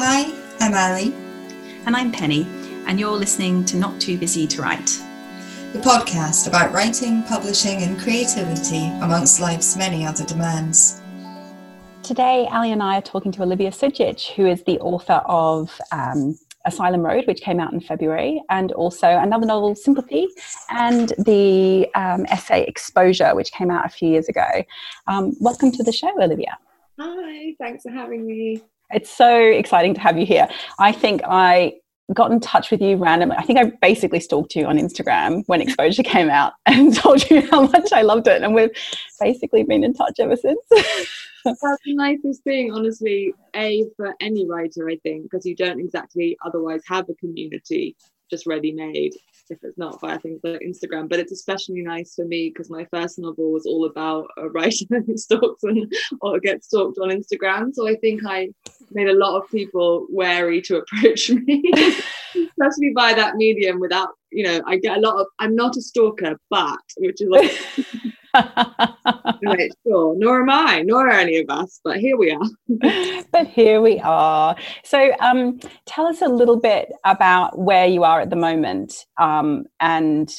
Hi, I'm Ali. And I'm Penny, and you're listening to Not Too Busy to Write, the podcast about writing, publishing, and creativity amongst life's many other demands. Today, Ali and I are talking to Olivia Sudjic, who is the author of um, Asylum Road, which came out in February, and also another novel, Sympathy, and the um, essay Exposure, which came out a few years ago. Um, welcome to the show, Olivia. Hi, thanks for having me. It's so exciting to have you here. I think I got in touch with you randomly. I think I basically stalked you on Instagram when Exposure came out and told you how much I loved it. And we've basically been in touch ever since. That's the nicest thing, honestly, A, for any writer, I think, because you don't exactly otherwise have a community just ready made if it's not via things like Instagram. But it's especially nice for me because my first novel was all about a writer who stalks and or gets stalked on Instagram. So I think I made a lot of people wary to approach me, especially by that medium. Without, you know, I get a lot of. I'm not a stalker, but which is like. right, sure. Nor am I, nor are any of us, but here we are. but here we are. So, um, tell us a little bit about where you are at the moment um, and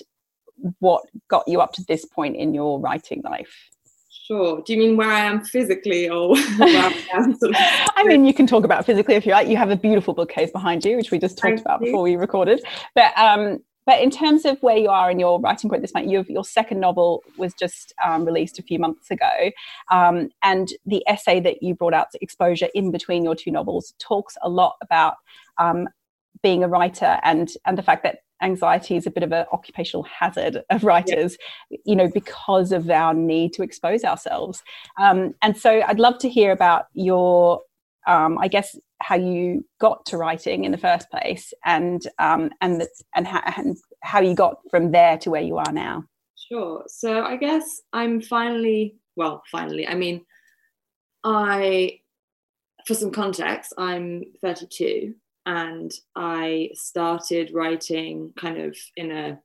what got you up to this point in your writing life. Sure. Do you mean where I am physically or I, sort of I mean, you can talk about physically if you like. You have a beautiful bookcase behind you, which we just talked Thank about you. before we recorded. But um, but in terms of where you are in your writing point this month, your second novel was just um, released a few months ago. Um, and the essay that you brought out, Exposure, in between your two novels, talks a lot about um, being a writer and, and the fact that anxiety is a bit of an occupational hazard of writers, you know, because of our need to expose ourselves. Um, and so I'd love to hear about your um, I guess how you got to writing in the first place, and um, and the, and, how, and how you got from there to where you are now. Sure. So I guess I'm finally well, finally. I mean, I for some context, I'm 32 and I started writing kind of in a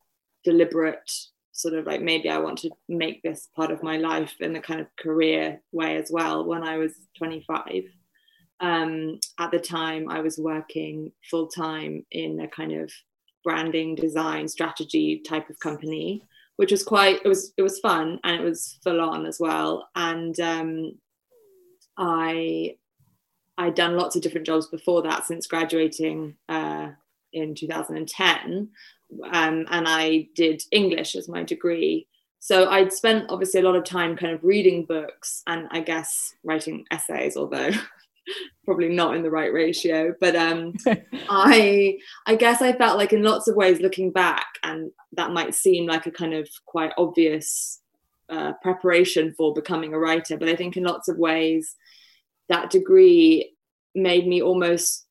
deliberate sort of like maybe I want to make this part of my life in a kind of career way as well when I was 25 um, at the time I was working full time in a kind of branding design strategy type of company which was quite it was it was fun and it was full on as well. And um, I I'd done lots of different jobs before that since graduating uh, in 2010 um, and I did English as my degree. So I'd spent obviously a lot of time kind of reading books and I guess writing essays although probably not in the right ratio but um i i guess i felt like in lots of ways looking back and that might seem like a kind of quite obvious uh, preparation for becoming a writer but i think in lots of ways that degree made me almost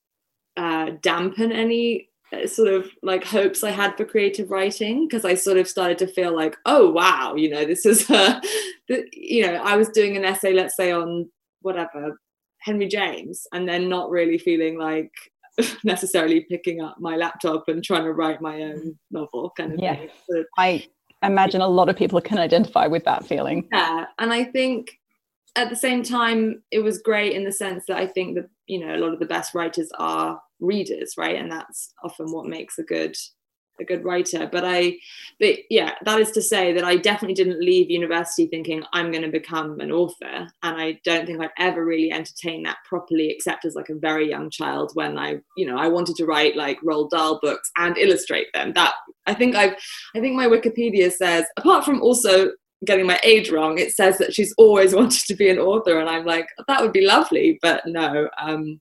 uh, dampen any uh, sort of like hopes I had for creative writing because I sort of started to feel like, oh wow, you know, this is, uh, the, you know, I was doing an essay, let's say on whatever Henry James and then not really feeling like necessarily picking up my laptop and trying to write my own novel kind of yeah. thing. So, I imagine a lot of people can identify with that feeling. Yeah. And I think at the same time it was great in the sense that I think that, you know, a lot of the best writers are readers, right? And that's often what makes a good a good writer but i but yeah that is to say that i definitely didn't leave university thinking i'm going to become an author and i don't think i'd ever really entertain that properly except as like a very young child when i you know i wanted to write like Roald Dahl books and illustrate them. That i think i've i think my wikipedia says apart from also getting my age wrong it says that she's always wanted to be an author and i'm like that would be lovely but no um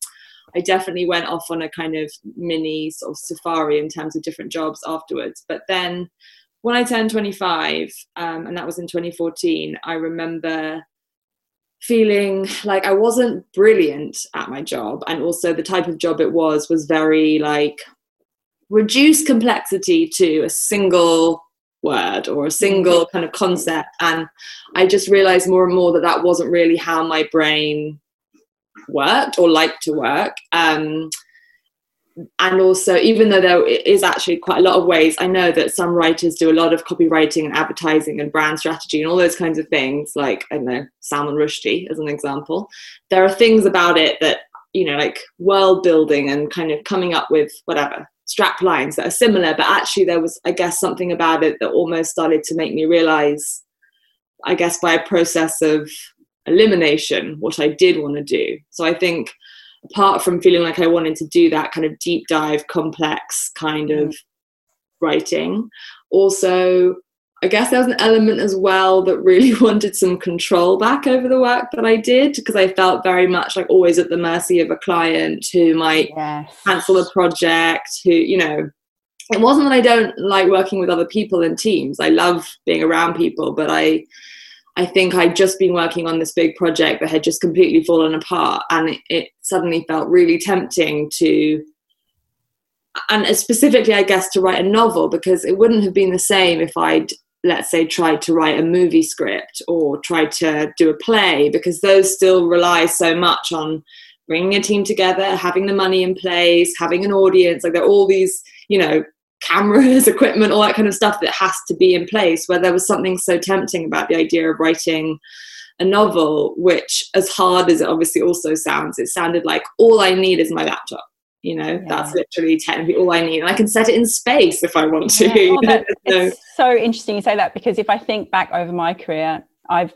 I definitely went off on a kind of mini sort of safari in terms of different jobs afterwards. But then when I turned 25, um, and that was in 2014, I remember feeling like I wasn't brilliant at my job. And also the type of job it was was very like reduced complexity to a single word or a single kind of concept. And I just realized more and more that that wasn't really how my brain worked or liked to work. Um, and also, even though there is actually quite a lot of ways, I know that some writers do a lot of copywriting and advertising and brand strategy and all those kinds of things, like, I don't know, Salman Rushdie as an example. There are things about it that you know like world building and kind of coming up with whatever strap lines that are similar but actually there was i guess something about it that almost started to make me realize i guess by a process of elimination what i did want to do so i think apart from feeling like i wanted to do that kind of deep dive complex kind of mm. writing also I guess there was an element as well that really wanted some control back over the work that I did because I felt very much like always at the mercy of a client who might yes. cancel a project, who, you know, it wasn't that I don't like working with other people and teams. I love being around people, but I I think I'd just been working on this big project that had just completely fallen apart and it, it suddenly felt really tempting to and specifically i guess to write a novel because it wouldn't have been the same if i'd let's say tried to write a movie script or tried to do a play because those still rely so much on bringing a team together having the money in place having an audience like there are all these you know cameras equipment all that kind of stuff that has to be in place where there was something so tempting about the idea of writing a novel which as hard as it obviously also sounds it sounded like all i need is my laptop you know yeah. that's literally technically all i need and i can set it in space if i want to yeah. it's so interesting you say that because if i think back over my career i've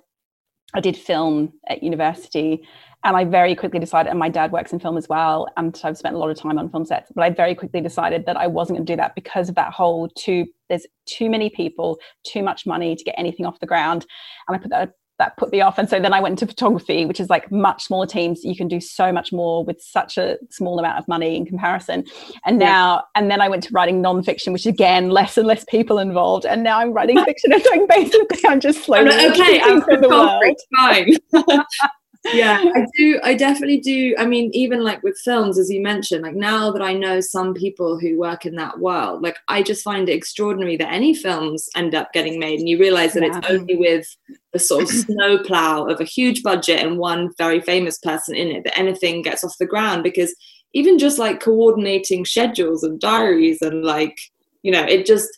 i did film at university and i very quickly decided and my dad works in film as well and so i've spent a lot of time on film sets but i very quickly decided that i wasn't going to do that because of that whole too there's too many people too much money to get anything off the ground. And i put that that put me off. And so then I went into photography, which is like much smaller teams. You can do so much more with such a small amount of money in comparison. And now, and then I went to writing nonfiction, which again, less and less people involved. And now I'm writing fiction and doing basically, I'm just slowly. I'm like, okay, I'm the world. fine. yeah i do i definitely do i mean even like with films as you mentioned like now that i know some people who work in that world like i just find it extraordinary that any films end up getting made and you realize that yeah. it's only with the sort of snowplow of a huge budget and one very famous person in it that anything gets off the ground because even just like coordinating schedules and diaries and like you know it just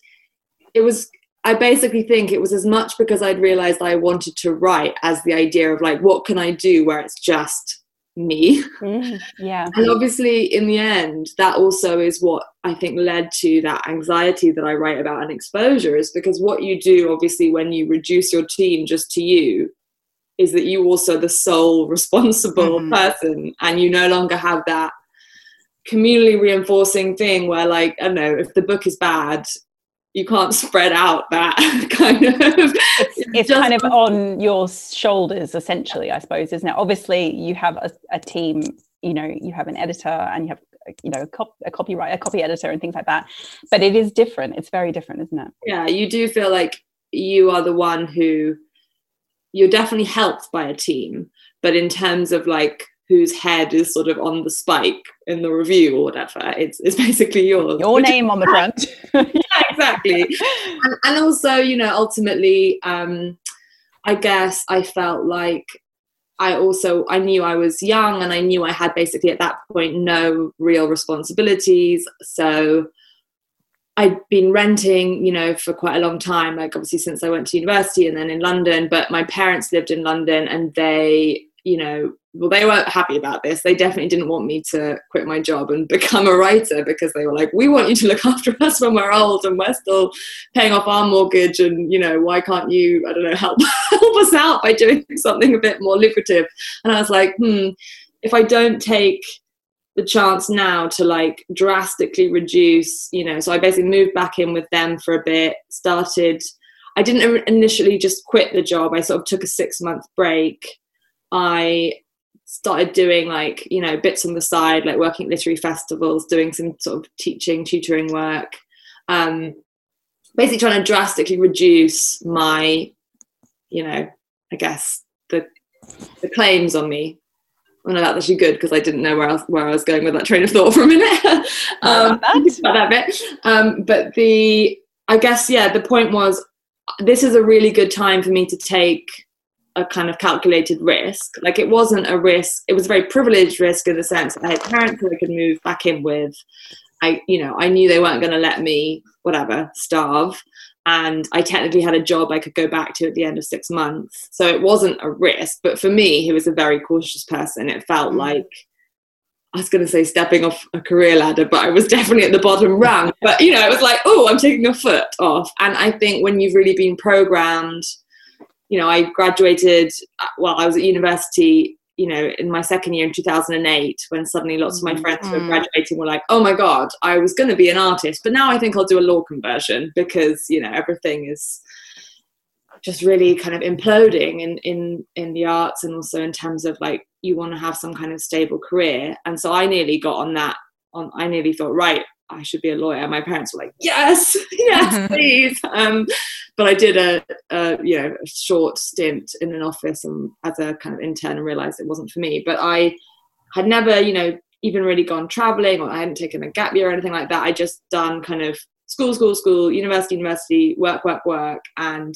it was I basically think it was as much because I'd realized I wanted to write as the idea of like, what can I do where it's just me? Mm, yeah. and obviously, in the end, that also is what I think led to that anxiety that I write about and exposure is because what you do, obviously, when you reduce your team just to you, is that you also the sole responsible mm-hmm. person and you no longer have that communally reinforcing thing where like i don't know if the book is bad you can't spread out that kind of it's, it's kind of on your shoulders essentially i suppose isn't it? Obviously you have a, a team you know you have an editor and you have you know a, cop, a copyright a copy editor and things like that but it is different. It's very different isn't it? Yeah you do feel like you are the one who you're definitely helped by a team but in terms of like whose head is sort of on the spike in the review or whatever. It's, it's basically yours. Your name on the front. yeah, exactly. And, and, also, you know, ultimately, um, I guess I felt like I also I knew I was young and I knew I had basically at that point no real responsibilities. So I'd been renting, you know, for quite a long time, like obviously since I went to university and then in London. But my parents lived in London and they you know, well, they weren't happy about this. They definitely didn't want me to quit my job and become a writer because they were like, we want you to look after us when we're old and we're still paying off our mortgage. And, you know, why can't you, I don't know, help, help us out by doing something a bit more lucrative? And I was like, hmm, if I don't take the chance now to like drastically reduce, you know, so I basically moved back in with them for a bit, started. I didn't initially just quit the job. I sort of took a six month break I started doing like you know bits on the side like working at literary festivals doing some sort of teaching tutoring work um basically trying to drastically reduce my you know i guess the the claims on me well, no, that's actually good because I didn't know where else, where I was going with that train of thought for a minute. um, about that bit. Um, but the, I guess, yeah, the point was, this is a really good time for me to take a kind of calculated risk. Like it wasn't a risk, it was a very privileged risk in the sense that I had parents who I could move back in with. I, you know, I knew they weren't going to let me, whatever, starve. And I technically had a job I could go back to at the end of six months. So it wasn't a risk. But for me, who was a very cautious person, it felt mm. like I was going to say stepping off a career ladder, but I was definitely at the bottom rung. But you know, it was like, oh, I'm taking a foot off. And I think when you've really been programmed, you know, I graduated. Well, I was at university. You know, in my second year in 2008, when suddenly lots of my mm-hmm. friends who were graduating were like, "Oh my god, I was going to be an artist, but now I think I'll do a law conversion because you know everything is." just really kind of imploding in in in the arts and also in terms of like you want to have some kind of stable career and so i nearly got on that on i nearly thought right i should be a lawyer. My parents were like yes yes please. Um, but i did a, a you know a short stint in an office and as a kind of intern and realized it wasn't for me. But i had never you know even really gone traveling or i hadn't taken a gap year or anything like that. I just done kind of school school school university university work work work. And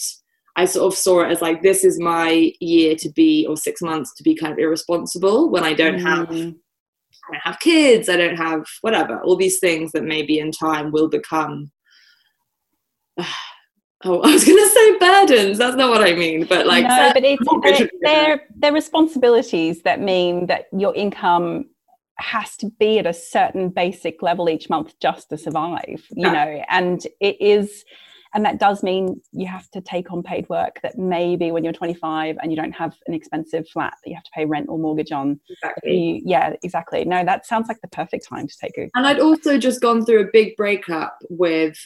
I sort of saw it as like this is my year to be or six months to be kind of irresponsible when I don't mm. have I don't have kids, I don't have whatever, all these things that maybe in time will become Oh, I was going to say burdens. That's not what I mean, but like no, but it's they're, they're responsibilities that mean that your income has to be at a certain basic level each month just to survive. You yeah. know, and it is and that does mean you have to take on paid work that maybe when you're 25 and you don't have an expensive flat that you have to pay rent or mortgage on. Exactly. You, yeah exactly. No that sounds like the perfect time to take a and i'd also just gone through a big breakup with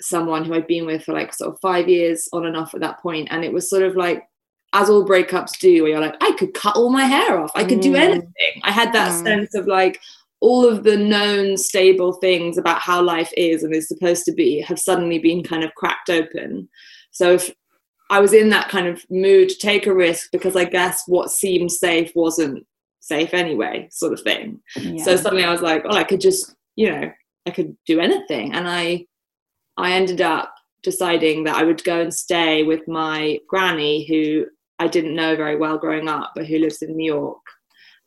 someone who i'd been with for like sort of five years on and off at that point. And it was sort of like as all breakups do where you're like i could cut all my hair off. I could do mm. anything. I had that mm. sense of like all of the known stable things about how life is and is supposed to be have suddenly been kind of cracked open. So if I was in that kind of mood to take a risk because I guess what seemed safe wasn't safe anyway, sort of thing. Yeah. So suddenly I was like, oh, I could just, you know, I could do anything. And I I ended up deciding that I would go and stay with my granny who I didn't know very well growing up, but who lives in New York.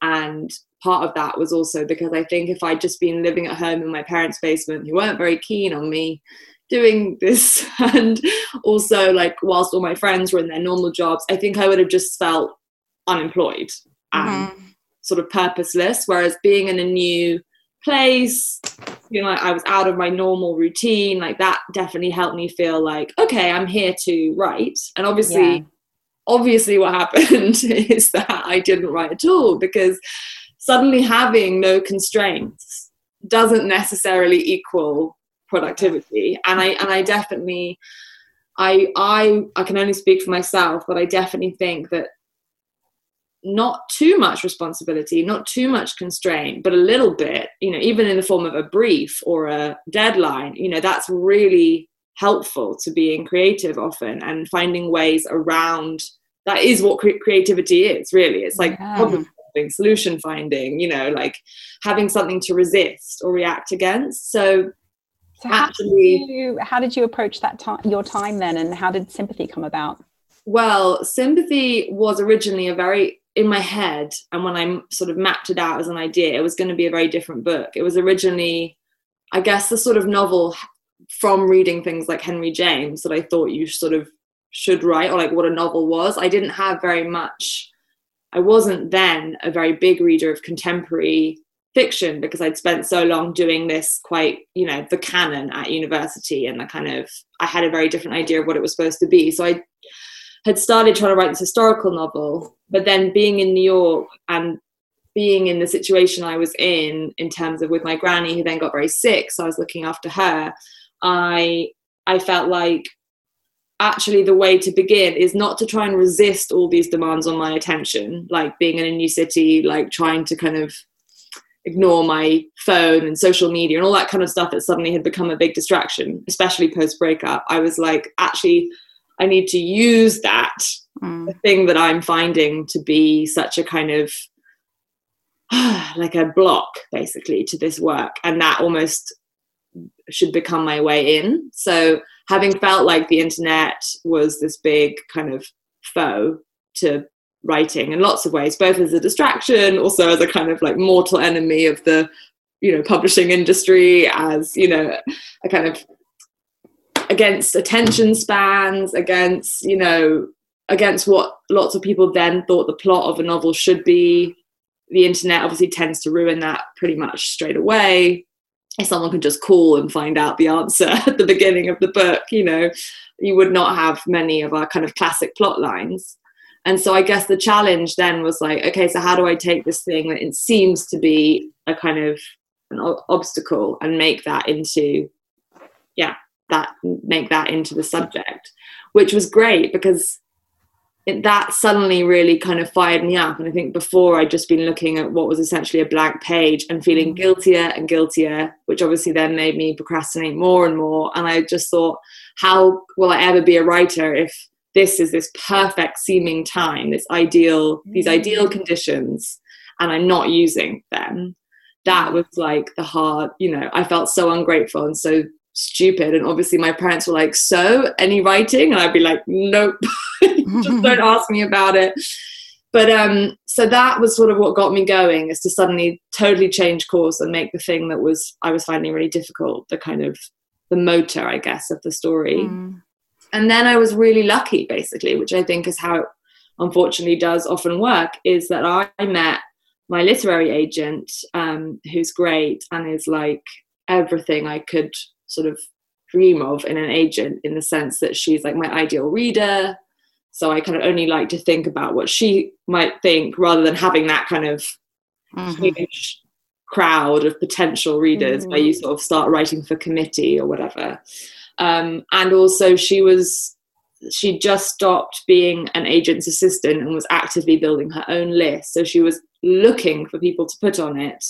And part of that was also because I think if I'd just been living at home in my parents' basement, who weren't very keen on me doing this, and also like whilst all my friends were in their normal jobs, I think I would have just felt unemployed and mm-hmm. sort of purposeless. Whereas being in a new place, you know, I was out of my normal routine, like that definitely helped me feel like, okay, I'm here to write. And obviously, yeah. Obviously, what happened is that I didn't write at all because suddenly having no constraints doesn't necessarily equal productivity. And i and i definitely i i i can only speak for myself but i definitely think that not too much responsibility not too much constraint but a little bit you know even in the form of a brief or a deadline you know that's really helpful to being creative often and finding ways around that is what cre- creativity is really it's like yeah. problem solving, solution finding, you know, like having something to resist or react against. So, so actually, how did, you, how did you approach that time, your time then, and how did sympathy come about? Well, sympathy was originally a very in my head, and when I sort of mapped it out as an idea, it was going to be a very different book. It was originally, I guess, the sort of novel from reading things like Henry James that I thought you sort of should write, or like what a novel was. I didn't have very much I wasn't then a very big reader of contemporary fiction because I'd spent so long doing this quite, you know, the canon at university and the kind of I had a very different idea of what it was supposed to be. So I had started trying to write this historical novel, but then being in New York and being in the situation I was in, in terms of with my granny who then got very sick, so I was looking after her, I I felt like actually the way to begin is not to try and resist all these demands on my attention like being in a new city like trying to kind of ignore my phone and social media and all that kind of stuff that suddenly had become a big distraction especially post breakup i was like actually i need to use that mm. the thing that i'm finding to be such a kind of like a block basically to this work. And that almost should become my way in. So having felt like the internet was this big kind of foe to writing in lots of ways, both as a distraction, also as a kind of like mortal enemy of the, you know, publishing industry, as, you know, a kind of against attention spans, against, you know, against what lots of people then thought the plot of a novel should be. the internet obviously tends to ruin that pretty much straight away if someone could just call and find out the answer at the beginning of the book you know you would not have many of our kind of classic plot lines. And so i guess the challenge then was like okay so how do i take this thing that it seems to be a kind of an obstacle and make that into yeah that make that into the subject? Which was great because it, that suddenly really kind of fired me up. And i think before i'd just been looking at what was essentially a blank page and feeling mm. guiltier and guiltier which obviously then made me procrastinate more and more. And i just thought how will i ever be a writer if this is this perfect seeming time this ideal these mm. ideal conditions and i'm not using them? That was like the hard you know i felt so ungrateful and so stupid. And obviously my parents were like so any writing? And i'd be like nope just don't ask me about it but um so that was sort of what got me going is to suddenly totally change course and make the thing that was i was finding really difficult the kind of the motor i guess of the story mm. and then i was really lucky basically which i think is how it unfortunately does often work is that i met my literary agent um, who's great and is like everything i could sort of dream of in an agent in the sense that she's like my ideal reader. So I kind of only like to think about what she might think rather than having that kind of mm-hmm. huge crowd of potential readers mm-hmm. where you sort of start writing for committee or whatever. Um, and also she was she just stopped being an agent's assistant and was actively building her own list. So she was looking for people to put on it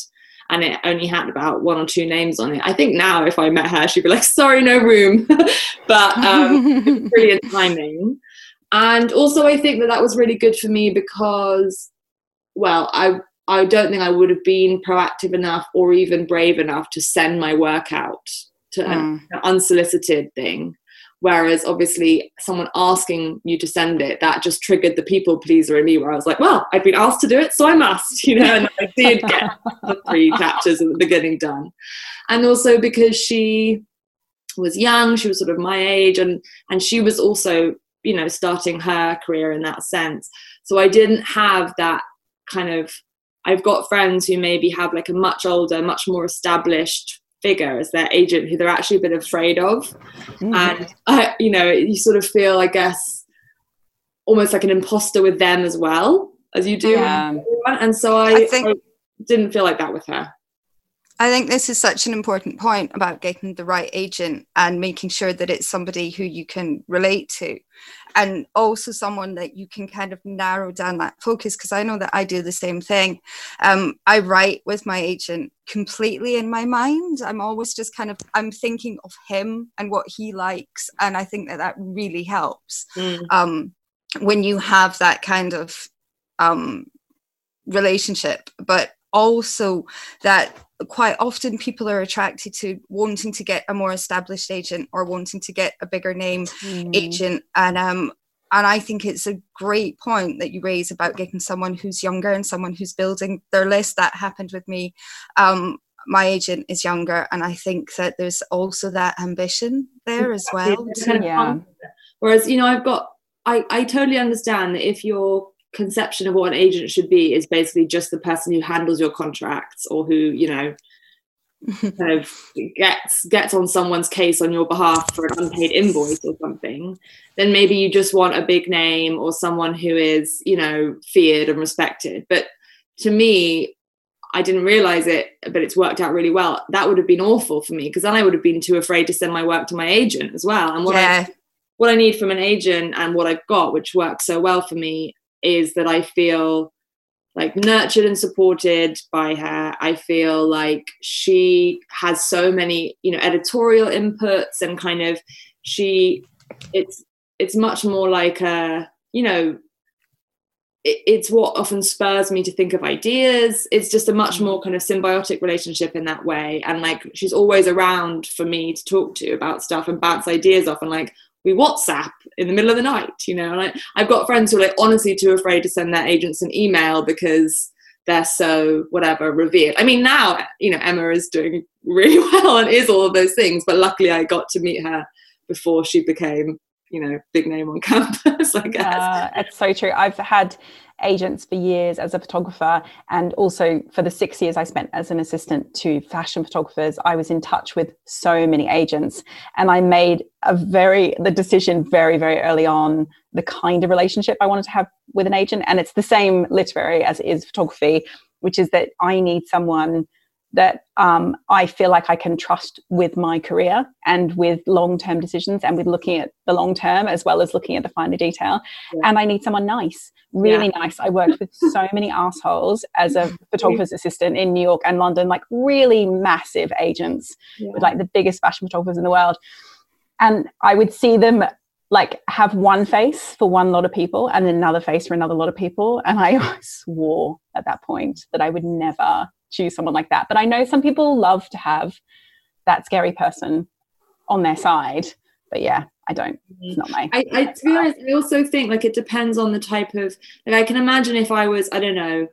and it only had about one or two names on it. I think now if I met her, she'd be like, sorry, no room. but um, brilliant timing. And also, I think that that was really good for me because, well, I I don't think I would have been proactive enough or even brave enough to send my work out to mm. an, an unsolicited thing. Whereas obviously someone asking you to send it, that just triggered the people pleaser in me where I was like, well, I've been asked to do it, so I must, you know, and I did get the three captures at the beginning done. And also because she was young, she was sort of my age, and and she was also, you know, starting her career in that sense. So I didn't have that kind of I've got friends who maybe have like a much older, much more established figure as their agent who they're actually a bit afraid of mm-hmm. and uh, you know you sort of feel i guess almost like an imposter with them as well as you do yeah. and so I, I, think, I didn't feel like that with her I think this is such an important point about getting the right agent and making sure that it's somebody who you can relate to and also someone that you can kind of narrow down that focus because I know that I do the same thing. Um, I write with my agent completely in my mind. I'm always just kind of I'm thinking of him and what he likes and I think that that really helps. Mm. Um, when you have that kind of um, relationship but also that quite often people are attracted to wanting to get a more established agent or wanting to get a bigger name mm. agent and um and I think it's a great point that you raise about getting someone who's younger and someone who's building their list. That happened with me. Um, my agent is younger, and I think that there's also that ambition there as well. Yeah. Whereas, you know, I've got, I, I totally understand that if you're conception of what an agent should be is basically just the person who handles your contracts or who you know kind of gets gets on someone's case on your behalf for an unpaid invoice or something then maybe you just want a big name or someone who is you know feared and respected but to me I didn't realize it, but it's worked out really well. That would have been awful for me because then I would have been too afraid to send my work to my agent as well. And what yeah. I what I need from an agent and what I've got, which works so well for me, is that I feel like nurtured and supported by her. I feel like she has so many, you know, editorial inputs and kind of she it's it's much more like a, you know, it's what often spurs me to think of ideas. It's just a much mm. more kind of symbiotic relationship in that way. And like she's always around for me to talk to about stuff and bounce ideas off and like we WhatsApp in the middle of the night, you know. And I, I've got friends who are like honestly too afraid to send their agents an email because they're so whatever revered. I mean, now you know Emma is doing really well and is all of those things, but luckily I got to meet her before she became you know big name on campus i guess. Uh, it's so true. I've had agents for years as a photographer and also for the six years i spent as an assistant to fashion photographers i was in touch with so many agents and i made a very the decision very very early on the kind of relationship i wanted to have with an agent and it's the same literary as it is photography which is that i need someone that um, I feel like I can trust with my career and with long term decisions and with looking at the long term as well as looking at the finer detail. Yeah. And I need someone nice, really yeah. nice. I worked with so many assholes as a photographer's assistant in New York and London, like really massive agents yeah. with like the biggest fashion photographers in the world. And I would see them like have one face for one lot of people and another face for another lot of people. And I swore at that point that I would never choose someone like that. But I know some people love to have that scary person on their side. But yeah, I don't. It's not my. I, I to be honest, I also think like it depends on the type of. Like I can imagine if I was, I don't know,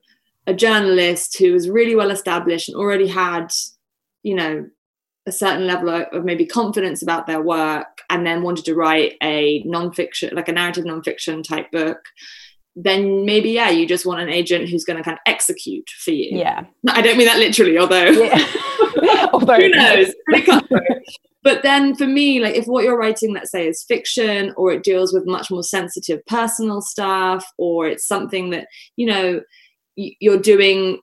a journalist who was really well established and already had, you know, a certain level of maybe confidence about their work, and then wanted to write a nonfiction, like a narrative nonfiction type book then maybe yeah you just want an agent who's going to kind of execute for you. Yeah. I don't mean that literally although yeah. although who knows? but then for me like if what you're writing let's say is fiction or it deals with much more sensitive personal stuff or it's something that you know you're doing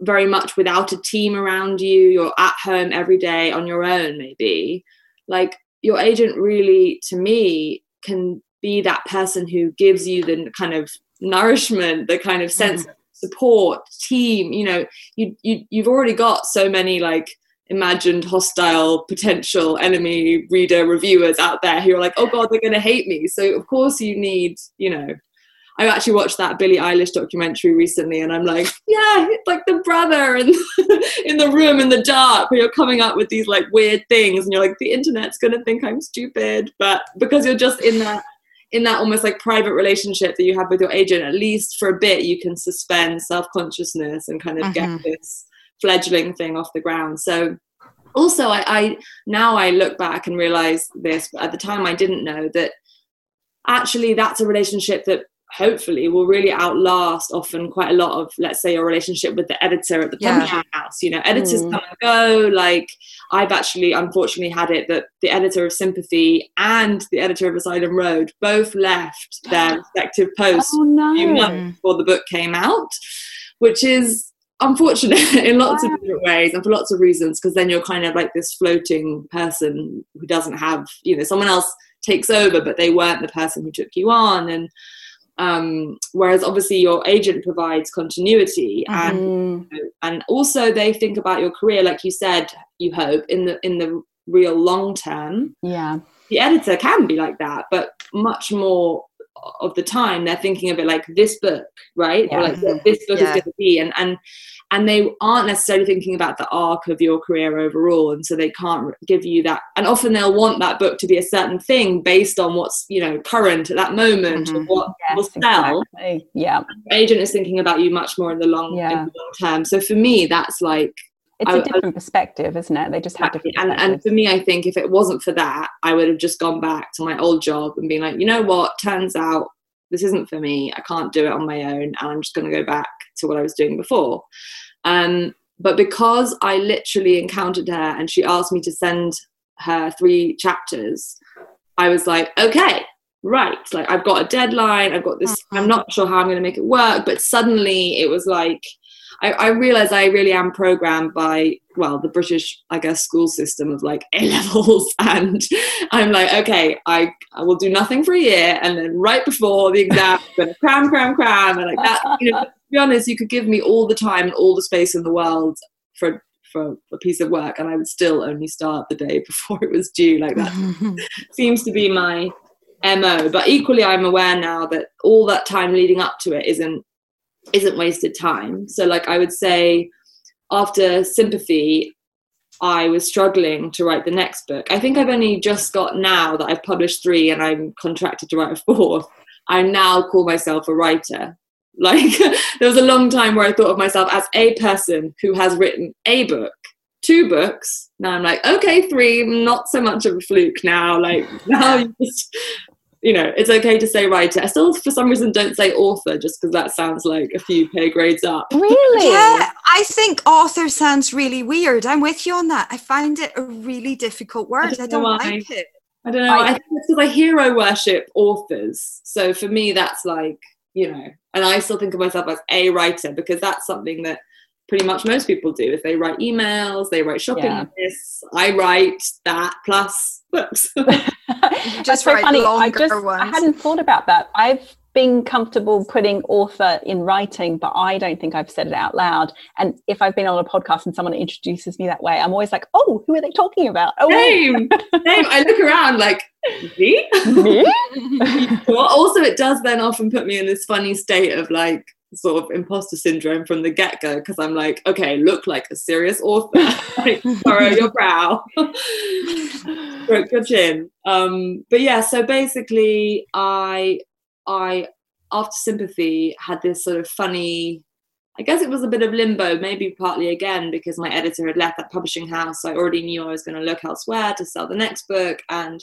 very much without a team around you you're at home every day on your own maybe like your agent really to me can be that person who gives you the kind of nourishment, the kind of sense mm. of support, team. You know, you you you've already got so many like imagined hostile potential enemy reader reviewers out there who are like, oh god, they're going to hate me. So of course you need, you know. I actually watched that Billie Eilish documentary recently, and I'm like, yeah, it's like the brother in in the room in the dark, where you're coming up with these like weird things, and you're like, the internet's gonna think I'm stupid, but because you're just in that in that almost like private relationship that you have with your agent, at least for a bit, you can suspend self consciousness and kind of mm-hmm. get this fledgling thing off the ground. So, also, I, I now I look back and realize this, but at the time I didn't know that actually that's a relationship that hopefully will really outlast often quite a lot of let's say your relationship with the editor at the publishing yeah. house you know editors mm. come and go like i've actually unfortunately had it that the editor of sympathy and the editor of asylum road both left their respective posts oh, no. months before the book came out which is unfortunate in lots wow. of different ways and for lots of reasons because then you're kind of like this floating person who doesn't have you know someone else takes over but they weren't the person who took you on and um, whereas obviously your agent provides continuity mm-hmm. and and also they think about your career like you said you hope in the in the real long term yeah the editor can be like that but much more of the time they're thinking of it like this book right yeah. or like this book yeah. is going to be and and and they aren't necessarily thinking about the arc of your career overall and so they can't give you that and often they'll want that book to be a certain thing based on what's you know current at that moment mm-hmm. what yes, will sell exactly. yeah the agent is thinking about you much more in the long, yeah. in the long term so for me that's like it's a different I, perspective, isn't it? They just have different. And, and for me, I think if it wasn't for that, I would have just gone back to my old job and been like, you know what? Turns out this isn't for me. I can't do it on my own, and I'm just going to go back to what I was doing before. Um, but because I literally encountered her and she asked me to send her three chapters, I was like, okay, right. Like I've got a deadline. I've got this. I'm mm-hmm. not sure how I'm going to make it work. But suddenly it was like I, I realize I really am programmed by well the British I guess school system of like A levels, and I'm like okay I, I will do nothing for a year, and then right before the exam I'm gonna cram cram cram, and like that. You know, to be honest, you could give me all the time and all the space in the world for for a piece of work, and I would still only start the day before it was due. Like that seems to be my mo. But equally, I'm aware now that all that time leading up to it isn't isn't wasted time. So, like, I would say after Sympathy, I was struggling to write the next book. I think I've only just got now that I've published three and I'm contracted to write a fourth. I now call myself a writer. Like, there was a long time where I thought of myself as a person who has written a book, two books. Now I'm like, okay, three, not so much of a fluke now. Like, now you just you know, it's okay to say writer. I still, for some reason, don't say author just because that sounds like a few pay grades up. Really? Yeah, I think author sounds really weird. I'm with you on that. I find it a really difficult word. I don't I don't, know like it. I don't know. I, think it's because I hero worship authors. So for me, that's like, you know, and I still think of myself as a writer because that's something that pretty much most people do. If they write emails, they write shopping Yeah. lists. I write that plus books. Just very write funny. I longer just I hadn't thought about that. I've been comfortable putting author in writing, but I don't think I've said it out loud. And if I've been on a podcast and someone introduces me that way, I'm always like, "Oh, who are they talking about?" Oh, Same, same. I look around like, me? me? well, also, it does then often put me in this funny state of like sort of imposter syndrome from the get go because I'm like, okay, look like a serious author, furrow your brow, stroke your chin. Um, but yeah, so basically, I, I after sympathy had this sort of funny. I guess it was a bit of limbo, maybe partly again because my editor had left that publishing house. So I already knew I was going to look elsewhere to sell the next book, and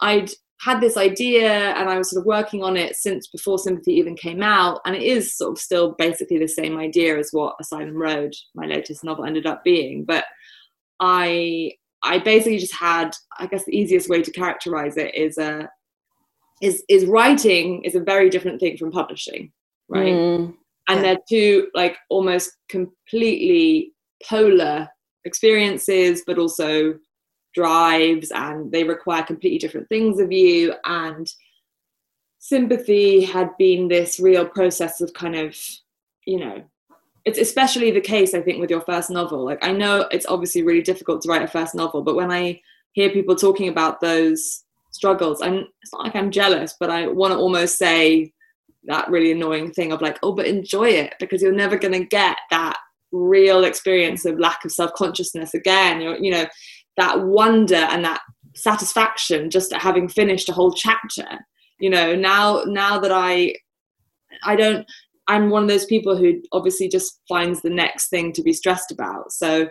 I'd had this idea and I was sort of working on it since before Sympathy even came out. And it is sort of still basically the same idea as what Asylum Road, my latest novel, ended up being. But I I basically just had, I guess the easiest way to characterize it is a is is writing is a very different thing from publishing, right? Mm, and Yeah. they're two like almost completely polar experiences but also drives and they require completely different things of you and sympathy had been this real process of kind of you know it's especially the case i think with your first novel like i know it's obviously really difficult to write a first novel but when i hear people talking about those struggles i'm it's not like i'm jealous but i want to almost say that really annoying thing of like, oh, but enjoy it because you're never going to get that real experience of lack of self consciousness again. You're, you know, that wonder and that satisfaction just at having finished a whole chapter. You know, now now that I, I don't. I'm one of those people who obviously just finds the next thing to be stressed about. So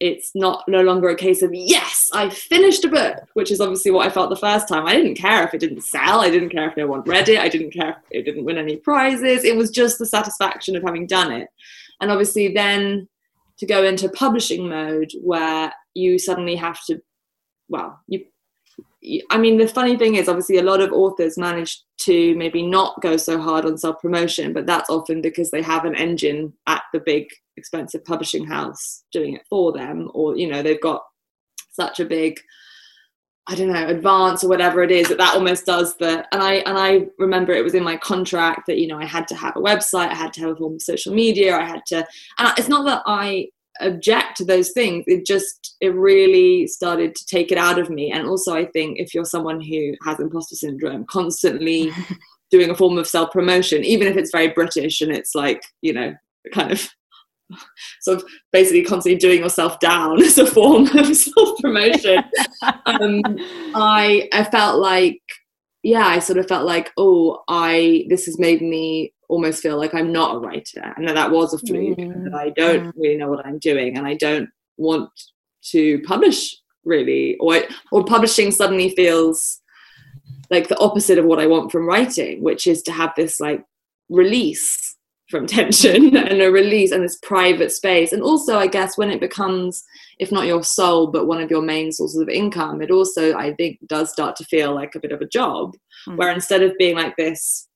it's not no longer a case of yes i finished a book which is obviously what i felt the first time i didn't care if it didn't sell i didn't care if no one read it i didn't care if it didn't win any prizes it was just the satisfaction of having done it and obviously then to go into publishing mode where you suddenly have to well you I mean, the funny thing is, obviously, a lot of authors manage to maybe not go so hard on self promotion, but that's often because they have an engine at the big, expensive publishing house doing it for them, or you know, they've got such a big, I don't know, advance or whatever it is that that almost does the. And I and I remember it was in my contract that you know I had to have a website, I had to have a form of social media, I had to. And it's not that I object to those things it just it really started to take it out of me. And also i think if you're someone who has imposter syndrome constantly doing a form of self promotion even if it's very british and it's like you know kind of sort of basically constantly doing yourself down as a form of self promotion um, I I felt like yeah, I sort of felt like oh, I this has made me almost feel like I'm not a writer, and that that was a fluke. Mm, That I don't really know what I'm doing, and I don't want to publish really, or or publishing suddenly feels like the opposite of what I want from writing, which is to have this like release from tension and a release and this private space. And also, I guess when it becomes, if not your soul, but one of your main sources of income, it also, I think, does start to feel like a bit of a job. Mm. Where instead of being like this,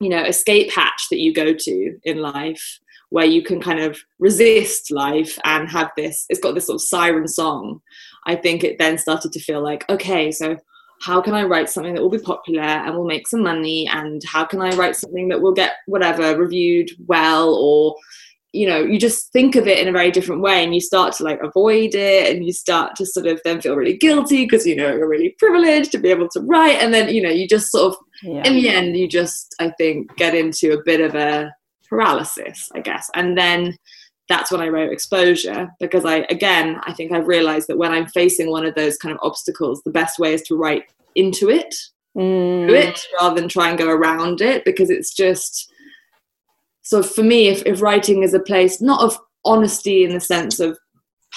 you know, escape hatch that you go to in life, where you can kind of resist life and have this, it's got this sort of siren song. I think it then started to feel like, okay, so how can I write something that will be popular and will make some money? And how can I write something that will get whatever reviewed well? Or, you know, you just think of it in a very different way and you start to like avoid it and you start to sort of then feel really guilty because, you know, you're really privileged to be able to write. And then, you know, you just sort of, yeah. in the end, you just, I think, get into a bit of a paralysis, I guess. And then that's when I wrote Exposure because I, again, I think I've realized that when I'm facing one of those kind of obstacles, the best way is to write into it, Mm, it, rather than try and go around it because it's just. So for me, if, if writing is a place not of honesty in the sense of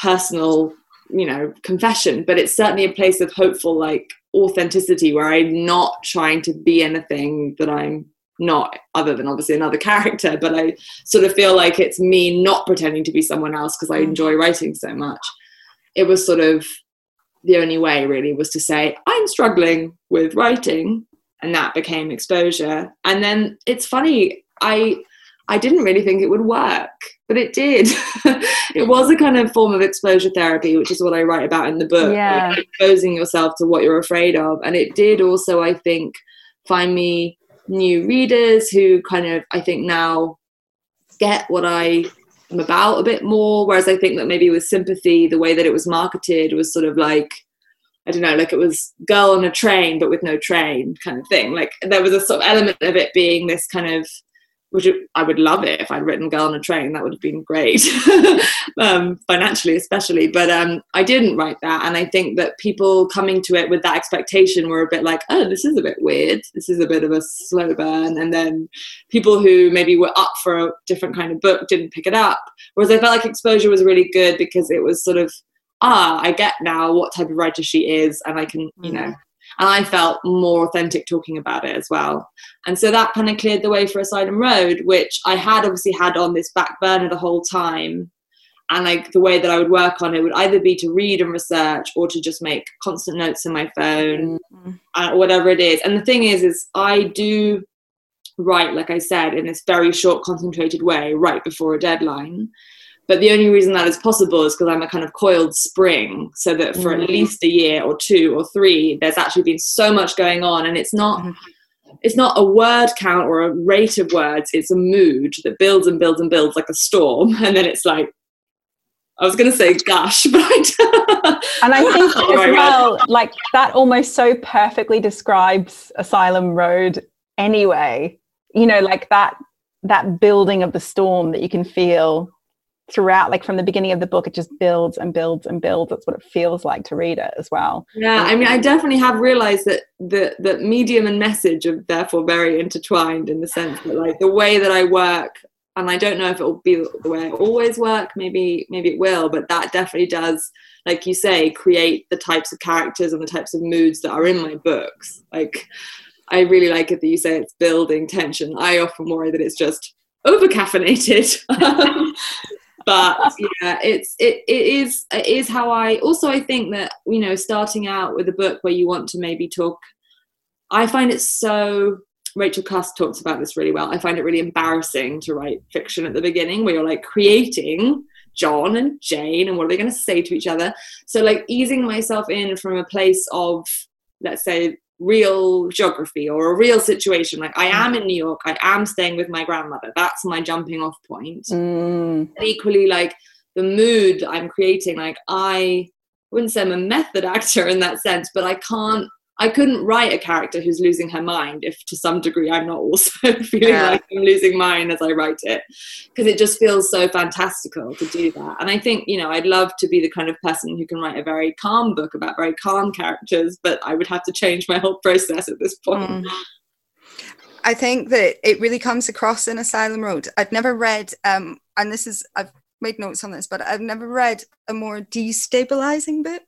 personal, you know, confession, but it's certainly a place of hopeful, like authenticity where I'm not trying to be anything that I'm not other than obviously another character but i sort of feel like it's me not pretending to be someone else because i mm. enjoy writing so much it was sort of the only way really was to say i'm struggling with writing and that became exposure and then it's funny i i didn't really think it would work but it did it was a kind of form of exposure therapy which is what i write about in the book yeah. like exposing yourself to what you're afraid of and it did also i think find me new readers who kind of I think now get what I am about a bit more. Whereas I think that maybe with sympathy, the way that it was marketed was sort of like I don't know, like it was girl on a train but with no train kind of thing. Like there was a sort of element of it being this kind of which I would love it if I'd written Girl on a Train. That would have been great, um, financially especially. But um, I didn't write that, and I think that people coming to it with that expectation were a bit like, "Oh, this is a bit weird. This is a bit of a slow burn." And then people who maybe were up for a different kind of book didn't pick it up. Whereas I felt like Exposure was really good because it was sort of, ah, I get now what type of writer she is, and I can, you know mm and I felt more authentic talking about it as well. And so that kind of cleared the way for Asylum Road, which I had obviously had on this back burner the whole time. And like the way that I would work on it would either be to read and research or to just make constant notes in my phone, mm-hmm. uh, whatever it is. And the thing is, is I do write, like I said, in this very short, concentrated way right before a deadline. But the only reason that is possible is because I'm a kind of coiled spring, so that for mm-hmm. at least a year or two or three, there's actually been so much going on, and it's not. Mm-hmm. It's not a word count or a rate of words. It's a mood that builds and builds and builds like a storm, and then it's like I was going to say gush, but I and I think as well, like that almost so perfectly describes Asylum Road anyway. You know, like that that building of the storm that you can feel throughout like from the beginning of the book it just builds and builds and builds. That's what it feels like to read it as well. Yeah i mean i definitely have realized that the the medium and message are therefore very intertwined in the sense that like the way that i work and i don't know if it will be the way i always work maybe maybe it will but that definitely does like you say create the types of characters and the types of moods that are in my books. Like i really like it that you say it's building tension. I often worry that it's just over caffeinated um, but yeah it's it, it is it is how i also i think that you know starting out with a book where you want to maybe talk i find it so rachel cusk talks about this really well. I find it really embarrassing to write fiction at the beginning where you're like creating john and jane and what are they going to say to each other? So like easing myself in from a place of let's say real geography or a real situation. Like i am in new york i am staying with my grandmother. That's my jumping off point. Mm. equally like the mood i'm creating like i wouldn't say i'm a method actor in that sense but i can't I couldn't write a character who's losing her mind if to some degree I'm not also feeling yeah. like I'm losing mine as I write it. Because it just feels so fantastical to do that. And I think, you know, I'd love to be the kind of person who can write a very calm book about very calm characters, but I would have to change my whole process at this point. Mm. I think that it really comes across in Asylum Road. I've never read, um, and this is, I've made notes on this, but I've never read a more destabilizing book.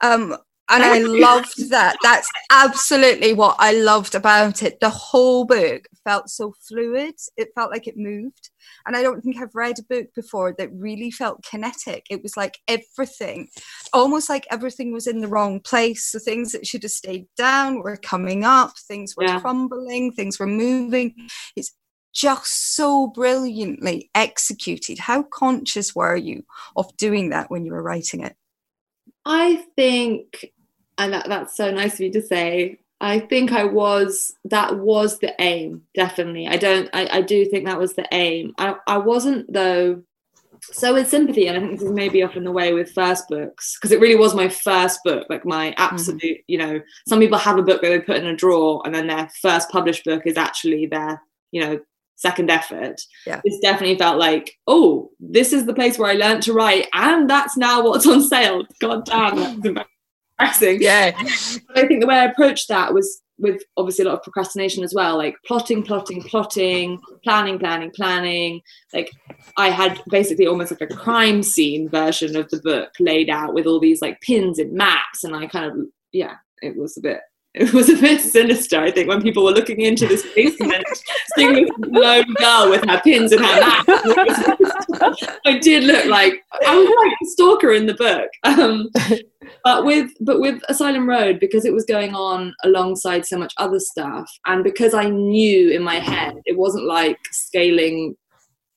Um, and I loved that. That's absolutely what I loved about it. The whole book felt so fluid. It felt like it moved. And I don't think I've read a book before that really felt kinetic. It was like everything, almost like everything was in the wrong place. The things that should have stayed down were coming up, things were yeah. crumbling, things were moving. It's just so brilliantly executed. How conscious were you of doing that when you were writing it? I think and that, that's so nice of you to say i think i was that was the aim definitely i don't i, I do think that was the aim I, I wasn't though so with sympathy and i think this is maybe often the way with first books because it really was my first book like my mm-hmm. absolute mm-hmm. you know some people have a book that they put in a drawer and then their first published book is actually their you know second effort yeah. this definitely felt like oh this is the place where i learned to write and that's now what's on sale god damn that's embarrassing. Yeah. But I think the way I approached that was with obviously a lot of procrastination as well, like plotting, plotting, plotting, planning, planning, planning. Like I had basically almost like a crime scene version of the book laid out with all these like pins and maps, and I kind of yeah, it was a bit it was a bit sinister, I think, when people were looking into this basement, seeing this lone girl with her pins in her mouth. I did look like I was like a stalker in the book. Um, but with but with Asylum Road, because it was going on alongside so much other stuff, and because I knew in my head it wasn't like scaling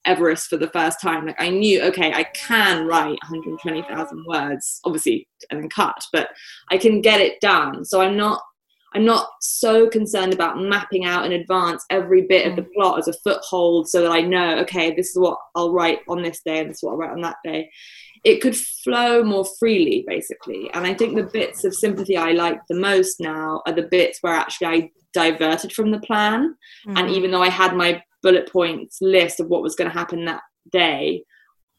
Everest for the first time. Like I knew, okay, I can write 120,000 words, obviously, and then cut, but I can get it done. So I'm not I'm not so concerned about mapping out in advance every bit of the mm. plot as a foothold so that I know, okay, this is what I'll write on this day and this is what I'll write on that day. It could flow more freely, basically. And I think the bits of sympathy I like the most now are the bits where actually I diverted from the plan. Mm-hmm. And even though I had my bullet points list of what was going to happen that day,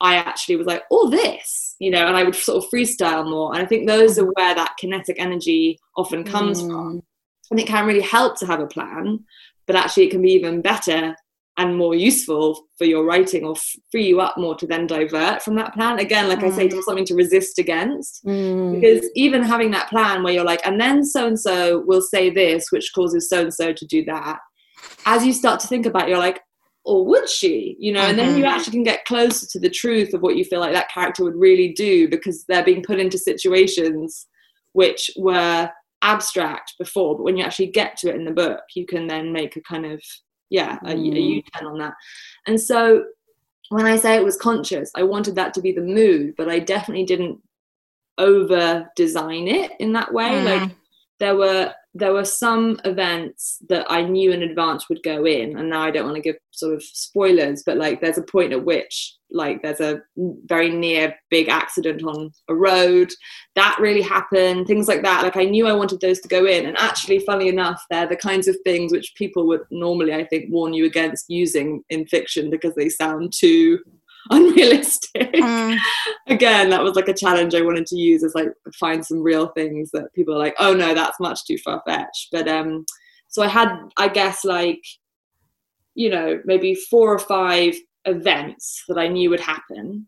I actually was like, oh, this, you know, and I would sort of freestyle more. And I think those are where that kinetic energy often comes mm. from. And it can really help to have a plan, but actually it can be even better and more useful for your writing or free you up more to then divert from that plan. Again, like mm. I say, to mm. something to resist against. Mm. Because even having that plan where you're like, and then so and so will say this, which causes so and so to do that. As you start to think about it, you're like, or would she you know mm-hmm. and then you mm-hmm. actually can get closer to the truth of what you feel like that character would really do because they're being put into situations which were abstract before but when you actually get to it in the book you can then make a kind of yeah a, mm. a u-turn on that and so when i say it was conscious i wanted that to be the mood but i definitely didn't over design it in that way mm. like there were there were some events that I knew in advance would go in, and now I don't want to give sort of spoilers, but like there's a point at which like there's a very near big accident on a road that really happened, things like that. Like I knew I wanted those to go in, and actually, funny enough, they're the kinds of things which people would normally, I think, warn you against using in fiction because they sound too unrealistic. Mm. Again, that was like a challenge I wanted to use is like find some real things that people are like, oh no, that's much too far fetched. But um, so I had, I guess, like, you know, maybe four or five events that I knew would happen.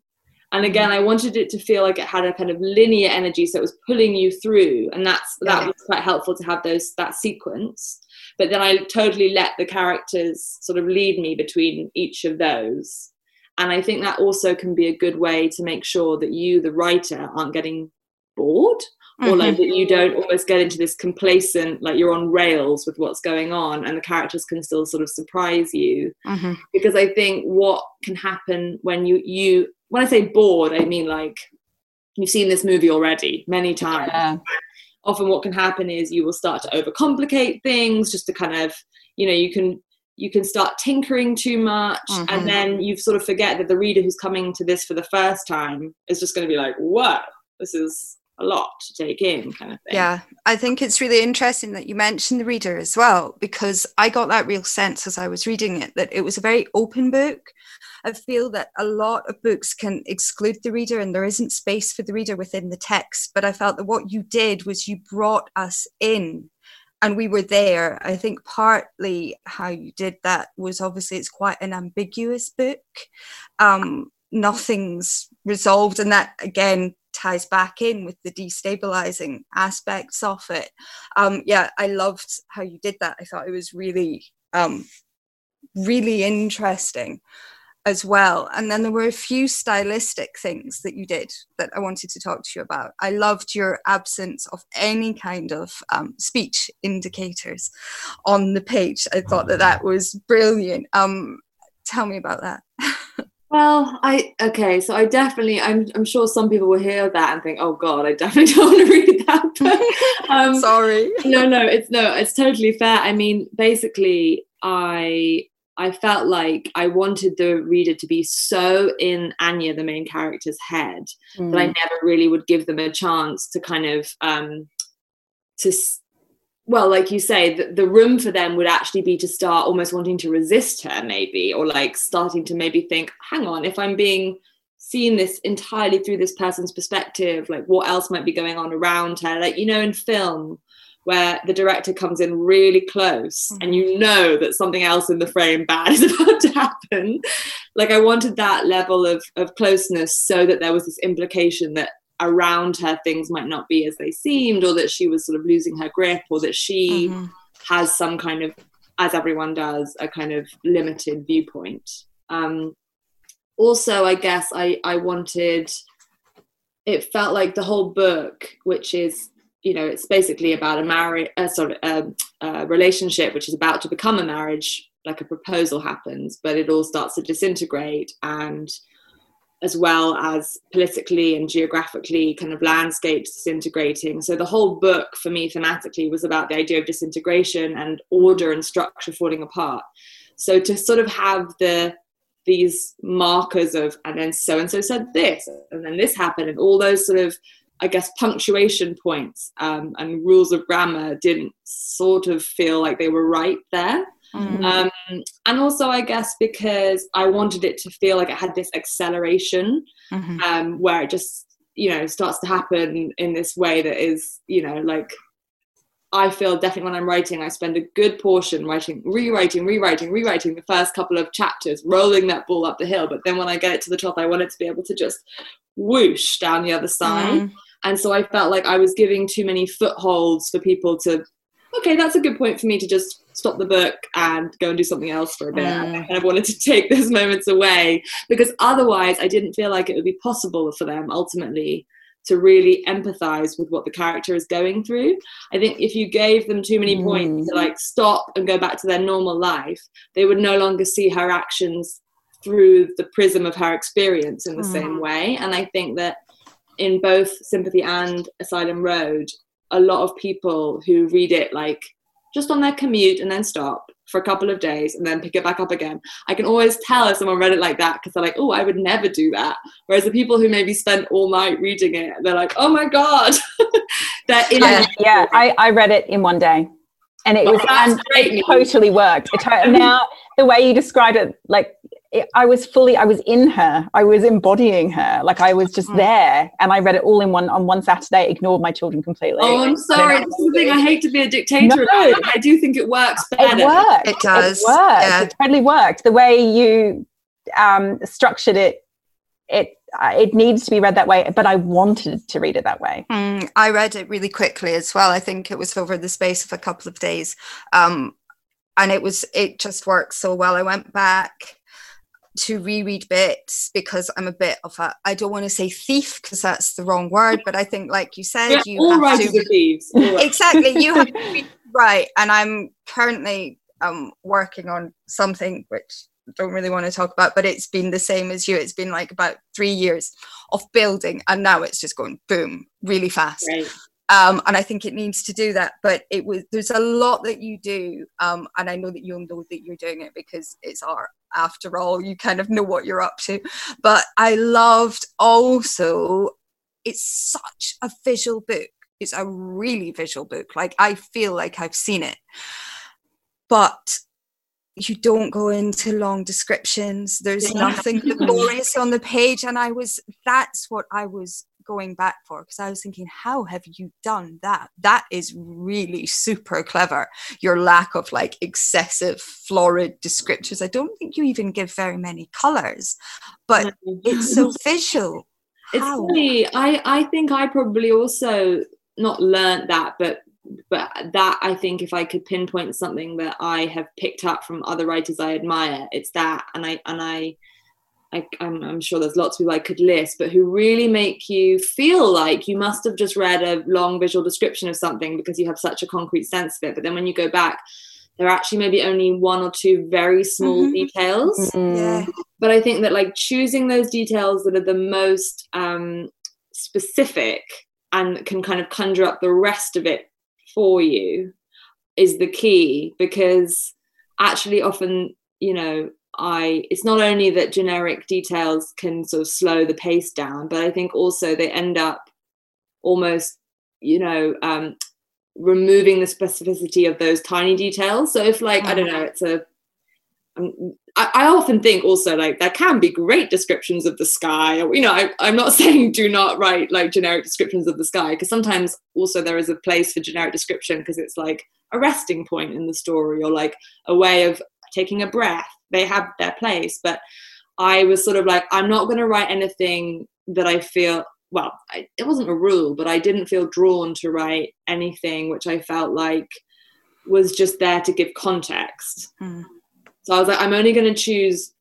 And again, I wanted it to feel like it had a kind of linear energy, so it was pulling you through, and that's that yeah. was quite helpful to have those that sequence. But then I totally let the characters sort of lead me between each of those and I think that also can be a good way to make sure that you, the writer, aren't getting bored or mm-hmm. like that you don't almost get into this complacent like you're on rails with what's going on and the characters can still sort of surprise you mm-hmm. because i think what can happen when you you when i say bored i mean like you've seen this movie already many times yeah. often what can happen is you will start to overcomplicate things just to kind of you know you can you can start tinkering too much mm-hmm. and then you sort of forget that the reader who's coming to this for the first time is just going to be like whoa this is a lot to take in kind of thing yeah i think it's really interesting that you mentioned the reader as well because i got that real sense as i was reading it that it was a very open book i feel that a lot of books can exclude the reader and there isn't space for the reader within the text but i felt that what you did was you brought us in and we were there. I think partly how you did that was obviously it's quite an ambiguous book. Um, nothing's resolved, and that again ties back in with the destabilizing aspects of it. Um, yeah, I loved how you did that. I thought it was really, um, really interesting as well. And then there were a few stylistic things that you did that I wanted to talk to you about. I loved your absence of any kind of um, speech indicators on the page. I thought that that was brilliant. Um, tell me about that. well, I okay, so I definitely, I'm, I'm sure some people will hear that and think, oh God, I definitely don't want to read that. But, um, Sorry. no, no, it's no, it's totally fair. I mean, basically, I I felt like I wanted the reader to be so in Anya, the main character's head, mm. that I mm. never really would give them a chance to kind of um, to well, like you say, the, the room for them would actually be to start almost wanting to resist her, maybe, or like starting to maybe think, hang on, if I'm being seen this entirely through this person's perspective, like what else might be going on around her? Like, you know, in film, where the director comes in really close mm-hmm. and you know that something else in the frame bad is about to happen like i wanted that level of, of closeness so that there was this implication that around her things might not be as they seemed, or that she was sort of losing her grip, or that she mm-hmm. has some kind of, as everyone does, a kind of limited viewpoint. Um, also, I guess I, I wanted, it felt like the whole book, which is, you know, it's basically about a marriage, uh, sort of a, a relationship which is about to become a marriage, like a proposal happens, but it all starts to disintegrate and as well as politically and geographically kind of landscapes disintegrating. So the whole book for me thematically was about the idea of disintegration and order and structure falling apart. So to sort of have the these markers of and then so and so said this and then this happened and all those sort of I guess punctuation points um, and rules of grammar didn't sort of feel like they were right there. Mm-hmm. Um, and also, I guess because I wanted it to feel like it had this acceleration mm-hmm. um, where it just, you know, starts to happen in this way that is, you know, like I feel definitely when I'm writing, I spend a good portion writing, rewriting, rewriting, rewriting the first couple of chapters, rolling that ball up the hill. But then when I get it to the top, I want it to be able to just whoosh down the other side. Mm. And so I felt like I was giving too many footholds for people to okay, that's a good point for me to just stop the book and go and do something else for a bit. Mm. I kind of wanted to take those moments away because otherwise I didn't feel like it would be possible for them ultimately to really empathize with what the character is going through. I think if you gave them too many points mm. to like stop and go back to their normal life, they would no longer see her actions through the prism of her experience in the mm. same way. And I think that in both Sympathy and Asylum Road, a lot of people who read it like just on their commute and then stop for a couple of days and then pick it back up again. I can always tell if someone read it like that because they're like, oh, I would never do that. Whereas the people who maybe spent all night reading it, they're like, oh my God. that yeah, yeah. I, I read it in one day. And it was and it totally worked. It, now the way you described it, like it, I was fully, I was in her. I was embodying her. Like I was just mm. there, and I read it all in one on one Saturday. Ignored my children completely. Oh, I'm sorry. This is the thing. I hate to be a dictator. No. I do think it works. Better. It worked. It does. It worked. Yeah. It totally worked. The way you um, structured it, it it needs to be read that way but i wanted to read it that way mm, i read it really quickly as well i think it was over the space of a couple of days um, and it was it just worked so well i went back to reread bits because I'm a bit of a I don't want to say thief because that's the wrong word, but I think like you said, you all have to thieves. exactly you have to right. And I'm currently um working on something which I don't really want to talk about, but it's been the same as you. It's been like about three years of building, and now it's just going boom really fast. Right. Um, and I think it needs to do that. But it was there's a lot that you do, um, and I know that you'll know that you're doing it because it's art. After all, you kind of know what you're up to. But I loved also. It's such a visual book. It's a really visual book. Like I feel like I've seen it, but you don't go into long descriptions. There's nothing laborious on the page. And I was, that's what I was going back for because I was thinking, how have you done that? That is really super clever. Your lack of like excessive florid descriptors. I don't think you even give very many colors, but it's so visual. It's how? funny. I I think I probably also not learned that, but but that I think if I could pinpoint something that I have picked up from other writers I admire, it's that. And I and I I, am sure there's lots of people I could list, but who really make you feel like you must have just read a long visual description of something because you have such a concrete sense of it. But then when you go back, there are actually maybe only one or two very small mm-hmm. details. Mm-hmm. Yeah. But I think that like choosing those details that are the most um, specific and can kind of conjure up the rest of it for you is the key because actually often you know I it's not only that generic details can sort of slow the pace down, but I think also they end up almost, you know, um, removing the specificity of those tiny details. So if like I don't know, it's a um, I, I often think also like there can be great descriptions of the sky. You know, I, I'm not saying do not write like generic descriptions of the sky because sometimes also there is a place for generic description because it's like a resting point in the story or like a way of taking a breath they have their place but i was sort of like i'm not going to write anything that i feel well, I, it wasn't a rule, but I didn't feel drawn to write anything which I felt like was just there to give context. Mm. So I was like, I'm only going to choose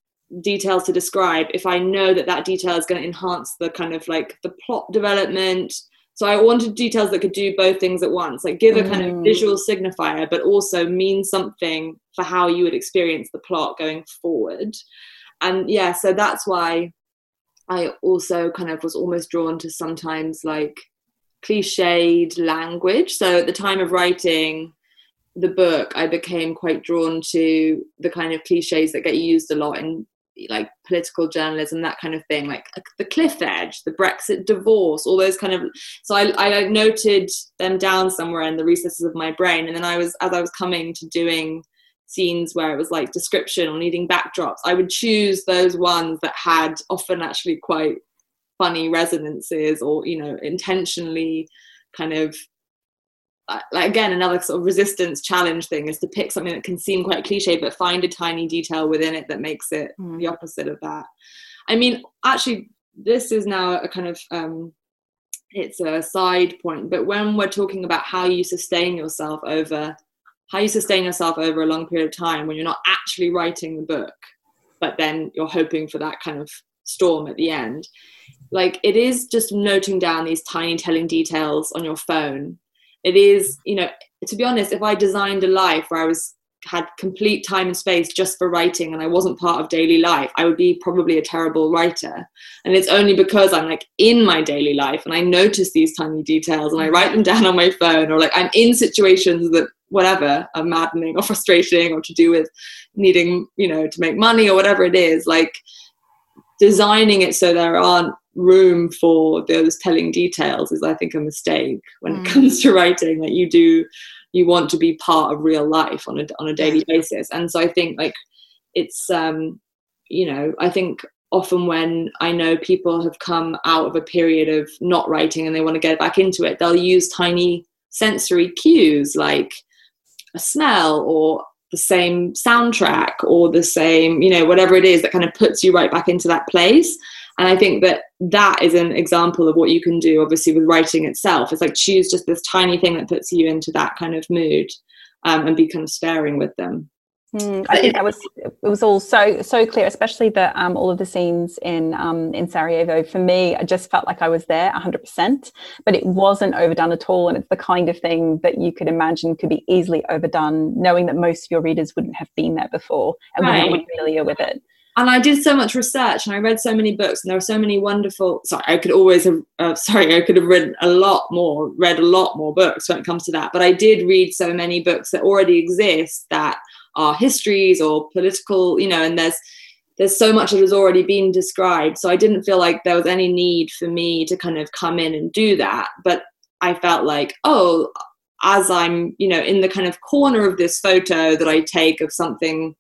details to describe if I know that that detail is going to enhance the kind of like the plot development. So I wanted details that could do both things at once, like give a kind of mm. visual signifier, but also mean something for how you would experience the plot going forward. And yeah, so that's why I also kind of was almost drawn to sometimes like cliched language. So at the time of writing the book, I became quite drawn to the kind of cliches that get used a lot in like political journalism, that kind of thing, like the cliff edge, the Brexit divorce, all those kind of. So I, I noted them down somewhere in the recesses of my brain, and then I was as I was coming to doing scenes where it was like description or needing backdrops, I would choose those ones that had often actually quite funny resonances or you know intentionally kind of like again another sort of resistance challenge thing is to pick something that can seem quite cliche but find a tiny detail within it that makes it mm. the opposite of that i mean actually this is now a kind of um it's a side point but when we're talking about how you sustain yourself over how you sustain yourself over a long period of time when you're not actually writing the book but then you're hoping for that kind of storm at the end like it is just noting down these tiny telling details on your phone it is you know to be honest if i designed a life where i was had complete time and space just for writing and I wasn't part of daily life, I would be probably a terrible writer. And it's only because I'm like in my daily life and I notice these tiny details and I write them down on my phone or like I'm in situations that whatever are maddening or frustrating or to do with needing, you know, to make money or whatever it is, like designing it so there aren't room for those telling details is i think a mistake when mm. it comes to writing that you do you want to be part of real life on a on a daily basis and so i think like it's um you know i think often when i know people have come out of a period of not writing and they want to get back into it they'll use tiny sensory cues like a smell or the same soundtrack or the same you know whatever it is that kind of puts you right back into that place. And i think that that is an example of what you can do obviously with writing itself. It's like choose just this tiny thing that puts you into that kind of mood um, and be kind of sparing with them Mm, I think that was it was all so so clear, especially the um, all of the scenes in um, in Sarajevo. For me, I just felt like I was there 100%, but it wasn't overdone at all. And it's the kind of thing that you could imagine could be easily overdone, knowing that most of your readers wouldn't have been there before and right. wouldn't familiar with it and I did so much research and I read so many books and there are so many wonderful sorry I could always have uh, sorry I could have read a lot more read a lot more books when it comes to that but I did read so many books that already exist that are histories or political you know and there's there's so much that has already been described. So I didn't feel like there was any need for me to kind of come in and do that. But I felt like oh as I'm you know in the kind of corner of this photo that I take of something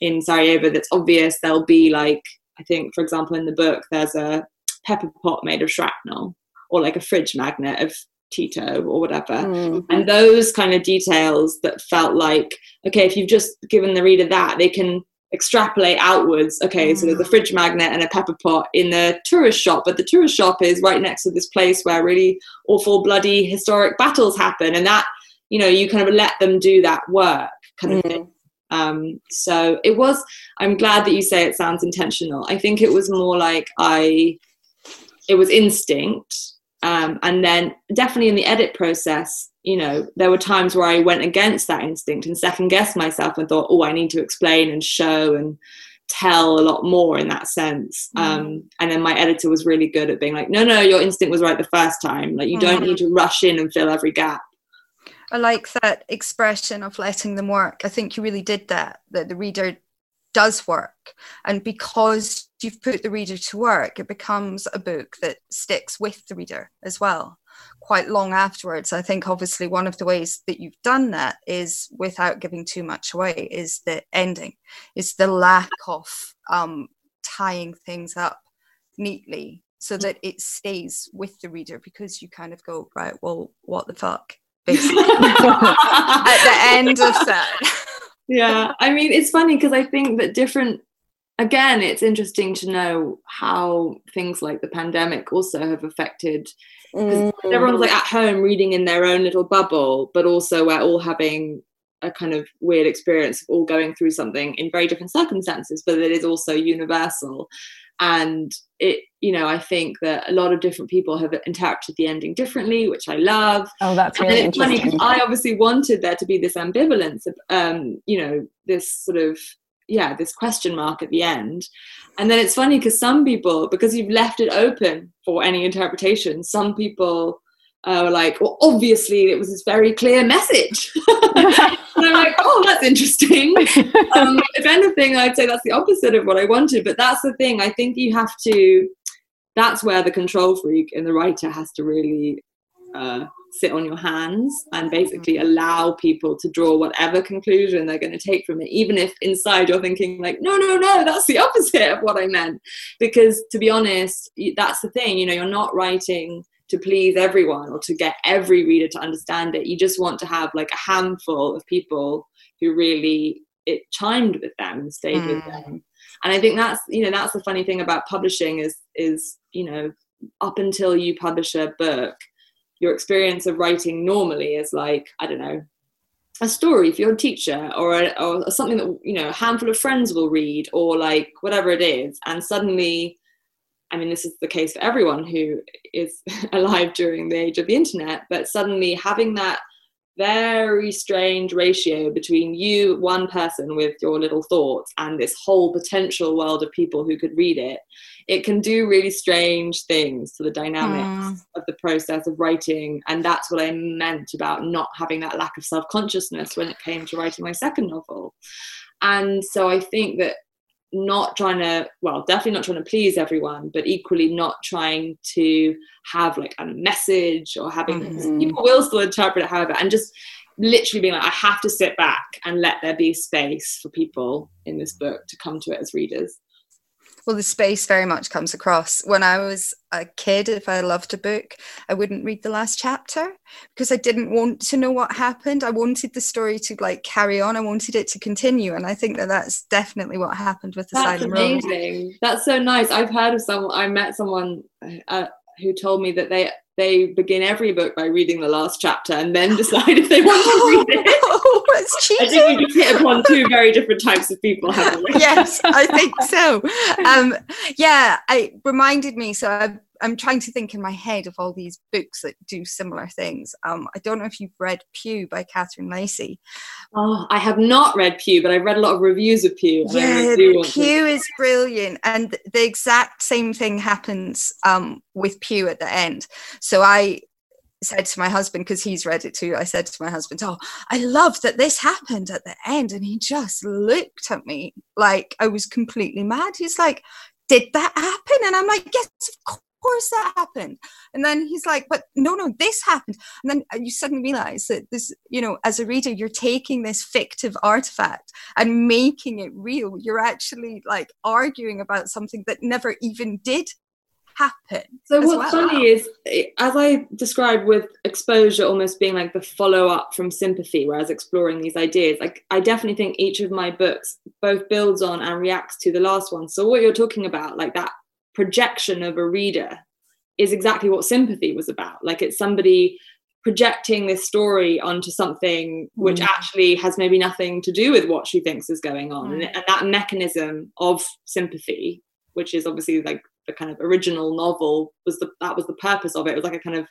in Sarajevo that's obvious, there'll be like, I think, for example, in the book, there's a pepper pot made of shrapnel or like a fridge magnet of Tito or whatever. Mm-hmm. And those kind of details that felt like, okay, if you've just given the reader that, they can extrapolate outwards. Okay, mm. so there's a mm. fridge magnet and a pepper pot in the tourist shop, but the tourist shop is right next to this place where really awful, bloody, historic battles happen. And that, you know, you kind of let them do that work kind of mm. thing. Um, so it was, I'm glad that you say it sounds intentional. I think it was more like I, it was instinct. Um, and then definitely in the edit process, you know, there were times where I went against that instinct and second guessed myself and thought, oh, I need to explain and show and tell a lot more in that sense. Mm. Um, and then my editor was really good at being like, no, no, your instinct was right the first time. Like you mm. don't need to rush in and fill every gap. I like that expression of letting them work. I think you really did that, that the reader does work. And because you've put the reader to work, it becomes a book that sticks with the reader as well, quite long afterwards. I think obviously one of the ways that you've done that is without giving too much away, is the ending, is the lack of um, tying things up neatly so that it stays with the reader because you kind of go, right, well, what the fuck? basically at the end of that yeah i mean it's funny because i think that different again, it's interesting to know how things like the pandemic also have affected. Mm. Everyone's like at home reading in their own little bubble, but also we're all having a kind of weird experience of all going through something in very different circumstances, but it is also universal. And it, you know, I think that a lot of different people have interpreted the ending differently, which I love. Oh, that's really and it's interesting. Funny I obviously wanted there to be this ambivalence of, um, you know, this sort of yeah this question mark at the end and then it's funny because some people because you've left it open for any interpretation some people uh, were like well obviously it was this very clear message and i'm like oh that's interesting. Um, if anything i'd say that's the opposite of what i wanted but that's the thing. I think you have to that's where the control freak and the writer has to really uh, sit on your hands and basically mm-hmm. allow people to draw whatever conclusion they're going to take from it even if inside you're thinking like no no no that's the opposite of what i meant. Because to be honest that's the thing you know you're not writing to please everyone or to get every reader to understand it. You just want to have like a handful of people who really it chimed with them and stayed mm. with them. And i think that's you know that's the funny thing about publishing is is you know up until you publish a book your experience of writing normally is like i don't know a story for your teacher or, a, or something that you know a handful of friends will read or like whatever it is. And suddenly i mean this is the case for everyone who is alive during the age of the internet but suddenly having that very strange ratio between you, one person with your little thoughts, and this whole potential world of people who could read it, it can do really strange things to the dynamics mm. of the process of writing. And that's what I meant about not having that lack of self consciousness when it came to writing my second novel. And so I think that not trying to well definitely not trying to please everyone but equally not trying to have like a message or having mm-hmm. people will still interpret it however and just literally being like i have to sit back and let there be space for people in this book to come to it as readers well, the space very much comes across. When I was a kid, if I loved a book, I wouldn't read the last chapter because I didn't want to know what happened. I wanted the story to like carry on. I wanted it to continue, and I think that that's definitely what happened with Asylum That's amazing. Road. That's so nice. I've heard of someone. I met someone uh, who told me that they they begin every book by reading the last chapter and then decide if they want to read it. oh, that's cheating. I think we just hit upon two very different types of people, haven't we? yes, I think so. Um, yeah, it reminded me. So I've I'm trying to think in my head of all these books that do similar things. Um, I don't know if you've read Pew by Catherine Lacey. Oh, I have not read Pew, but I've read a lot of reviews of Pew. Yeah, Pew to... is brilliant, and the exact same thing happens um, with Pew at the end. So I said to my husband because he's read it too i said to my husband oh i love that this happened at the end and he just looked at me like i was completely mad he's like did that happen and i'm like yes of course that happened. And then he's like, but no, no, this happened. And then uh, you suddenly realize that this, you know, as a reader, you're taking this fictive artifact and making it real. You're actually like arguing about something that never even did happen. So what's well. funny is, eh, as I described with exposure almost being like the follow up from sympathy, whereas exploring these ideas, like I definitely think each of my books both builds on and reacts to the last one. So what you're talking about, like that projection of a reader is exactly what sympathy was about. Like it's somebody projecting this story onto something which mm. actually has maybe nothing to do with what she thinks is going on. Mm. And, that mechanism of sympathy, which is obviously like the kind of original novel, was the that was the purpose of it. It was like a kind of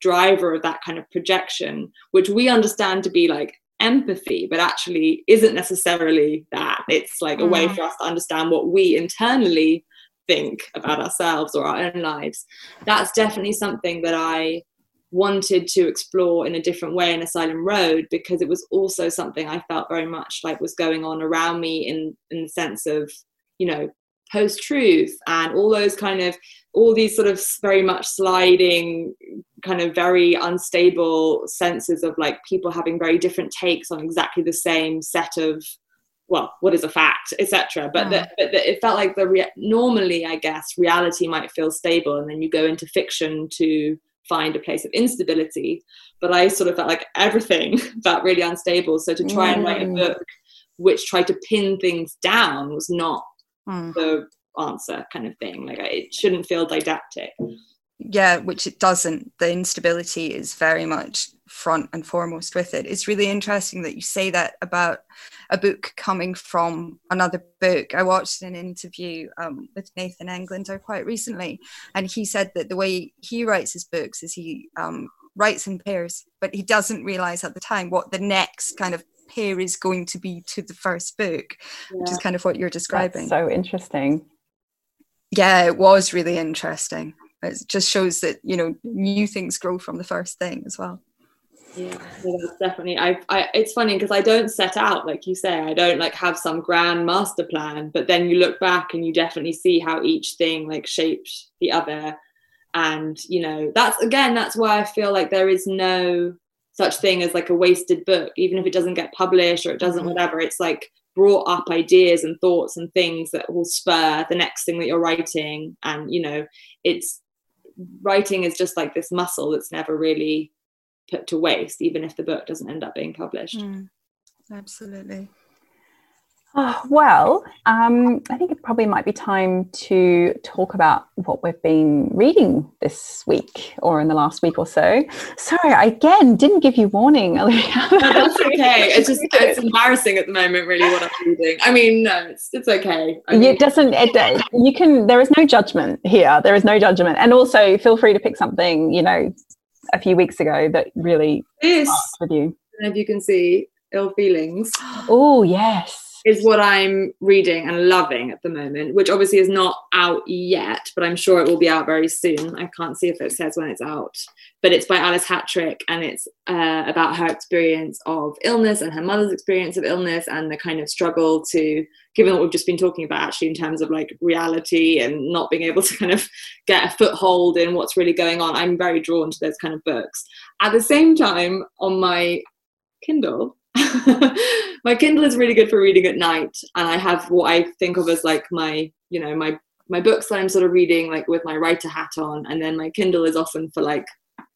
driver of that kind of projection, which we understand to be like empathy, but actually isn't necessarily that. It's like a way mm. for us to understand what we internally think about ourselves or our own lives. That's definitely something that I wanted to explore in a different way in Asylum Road because it was also something I felt very much like was going on around me in in the sense of, you know, post truth and all those kind of all these sort of very much sliding kind of very unstable senses of like people having very different takes on exactly the same set of well what is a fact etc but, yeah. but the, it felt like the normally i guess reality might feel stable and then you go into fiction to find a place of instability but i sort of felt like everything felt really unstable so to try mm. and write a mm. book which tried to pin things down was not mm. the answer kind of thing. Like it shouldn't feel didactic. Yeah, which it doesn't. The instability is very much front and foremost with it. It's really interesting that you say that about a book coming from another book. I watched an interview um, with Nathan Englander quite recently, and he said that the way he writes his books is he um, writes in pairs, but he doesn't realize at the time what the next kind of pair is going to be to the first book, yeah. which is kind of what you're describing. That's so interesting. Yeah, it was really interesting. It just shows that you know new things grow from the first thing as well. Yeah, that's definitely. I, I it's funny because I don't set out like you say. I don't like have some grand master plan, but then you look back and you definitely see how each thing like shaped the other, and you know that's again that's why I feel like there is no such thing as like a wasted book, even if it doesn't get published or it doesn't mm-hmm. whatever. It's like brought up ideas and thoughts and things that will spur the next thing that you're writing, and you know it's writing is just like this muscle that's never really put to waste, even if the book doesn't end up being published. Mm, absolutely. Oh, well, um, I think it probably might be time to talk about what we've been reading this week or in the last week or so. Sorry, I again didn't give you warning, no, that's okay. It's just it's embarrassing at the moment, really, what I'm reading. I mean, no, it's it's okay. I mean, it doesn't. It, you can. There is no judgment here. There is no judgment, and also feel free to pick something. You know, a few weeks ago that really this with you. if you can see ill feelings. Oh yes is what I'm reading and loving at the moment, which obviously is not out yet, but I'm sure it will be out very soon. I can't see if it says when it's out, but it's by Alice Hattrick and it's uh, about her experience of illness and her mother's experience of illness and the kind of struggle to, given what we've just been talking about, actually, in terms of like reality and not being able to kind of get a foothold in what's really going on. I'm very drawn to those kind of books. At the same time, on my Kindle, my Kindle is really good for reading at night, and I have what I think of as like my, you know, my my books that I'm sort of reading like with my writer hat on, and then my Kindle is often for like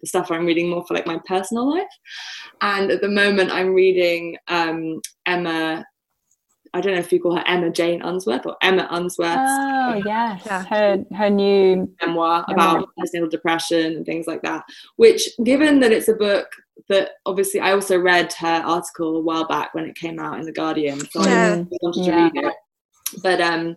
the stuff I'm reading more for like my personal life. And at the moment, I'm reading um, Emma. I don't know if you call her Emma Jane Unsworth or Emma Unsworth. Oh yes, yeah. her her new memoir about postnatal depression and things like that. Which, given that it's a book that obviously I also read her article a while back when it came out in the Guardian, so yeah. I wanted to read it. But um,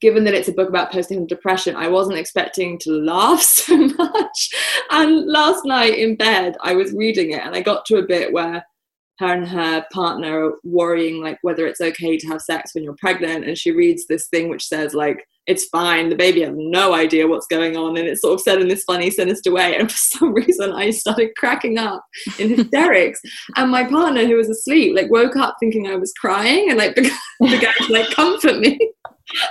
given that it's a book about postnatal depression, I wasn't expecting to laugh so much. And last night in bed, I was reading it, and I got to a bit where her and her partner worrying like whether it's okay to have sex when you're pregnant, and she reads this thing which says like it's fine. The baby has no idea what's going on. And it's sort of said in this funny, sinister way. And for some reason, I started cracking up in hysterics. and my partner, who was asleep, like woke up thinking I was crying and like began, began to like comfort me.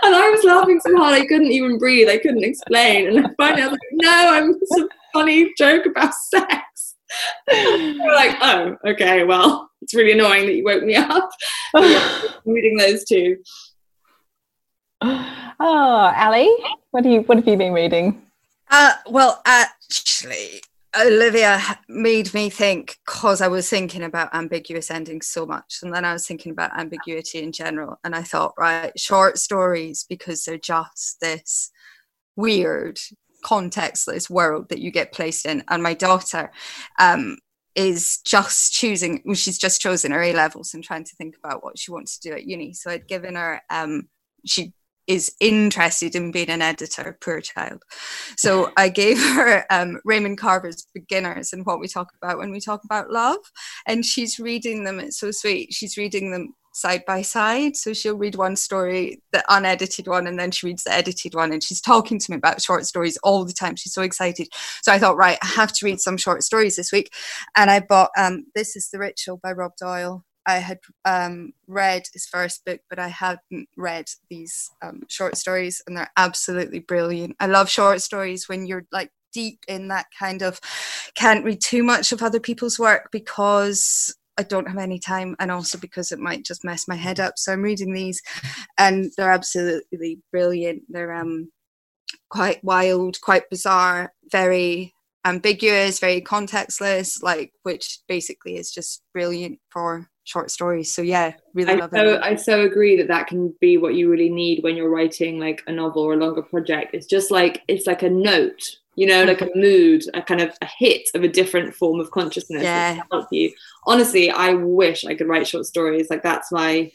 And I was laughing so hard I couldn't even breathe. I couldn't explain. And finally I was like, no, I'm just a funny joke about sex. We're like, oh, okay, well, it's really annoying that you woke me up. Yeah, reading those two. Oh, Ali, what do you what have you been reading? Uh, well, actually, Olivia made me think because I was thinking about ambiguous endings so much, and then I was thinking about ambiguity in general, and I thought, right, short stories because they're just this weird, contextless world that you get placed in. And my daughter um, is just choosing; well, she's just chosen her A levels and trying to think about what she wants to do at uni. So I'd given her. Um, she is interested in being an editor, poor child. So I gave her um, Raymond Carver's Beginners and what we talk about when we talk about love. And she's reading them, it's so sweet. She's reading them side by side. So she'll read one story, the unedited one, and then she reads the edited one. And she's talking to me about short stories all the time. She's so excited. So I thought, right, I have to read some short stories this week. And I bought um, This is the Ritual by Rob Doyle. I had um, read his first book, but I hadn't read these um, short stories, and they're absolutely brilliant. I love short stories when you're like deep in that kind of can't read too much of other people's work because I don't have any time, and also because it might just mess my head up. So I'm reading these, and they're absolutely brilliant. They're um quite wild, quite bizarre, very ambiguous, very contextless, like which basically is just brilliant for short stories. So yeah, really I love so, it. I so agree that that can be what you really need when you're writing like a novel or a longer project. It's just like it's like a note, you know, like a Mm-hmm. mood, a kind of a hit of a different form of consciousness Yeah. help you. Honestly, I wish I could write short stories. Like that's my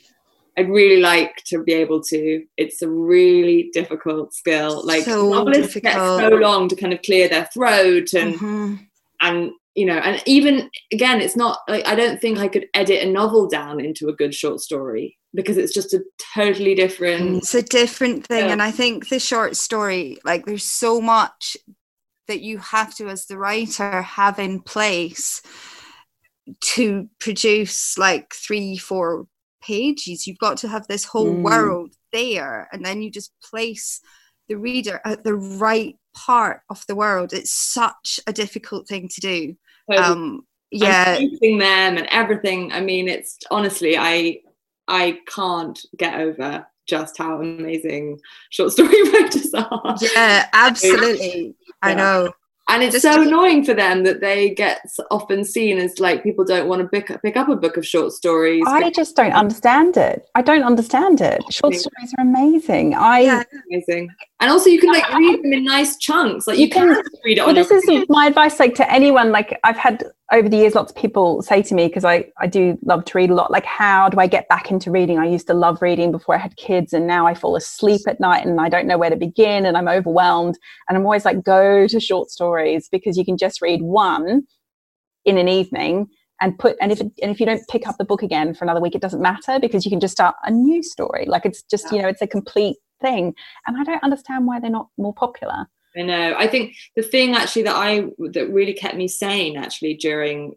I'd really like to be able to. It's a really difficult skill. Like So novelists get so long to kind of clear their throat and Mhm. and you know and even again it's not like i don't think i could edit a novel down into a good short story because it's just a totally different It's a different thing. Yeah. And I think the short story, like there's so much that you have to, as the writer, have in place to produce like three, four pages. You've got to have this whole Mm. world there. And then you just place the reader at the right part of the world. It's such a difficult thing to do. Um, yeah. and them and everything i mean it's honestly i i can't get over just how amazing short story writers are Yeah, absolutely. I know. and it's Just so annoying for them that they get often seen as like people don't want to pick up, pick up a book of short stories I just don't understand it. I don't understand it. Short stories are amazing. I Yeah. amazing and also you can like read them in nice chunks. Like you, You can- can, read it well this is my advice like to anyone. Like i've had over the years lots of people say to me because i i do love to read a lot like how do i get back into reading? I used to love reading before i had kids and now i fall asleep at night and i don't know where to begin and i'm overwhelmed. And i'm always like go to short stories because you can just read one in an evening and put and if it, and if you don't pick up the book again for another week it doesn't matter because you can just start a new story. Like it's just you know it's a complete thing and i don't understand why they're not more popular I know. I think the thing actually that I that really kept me sane actually during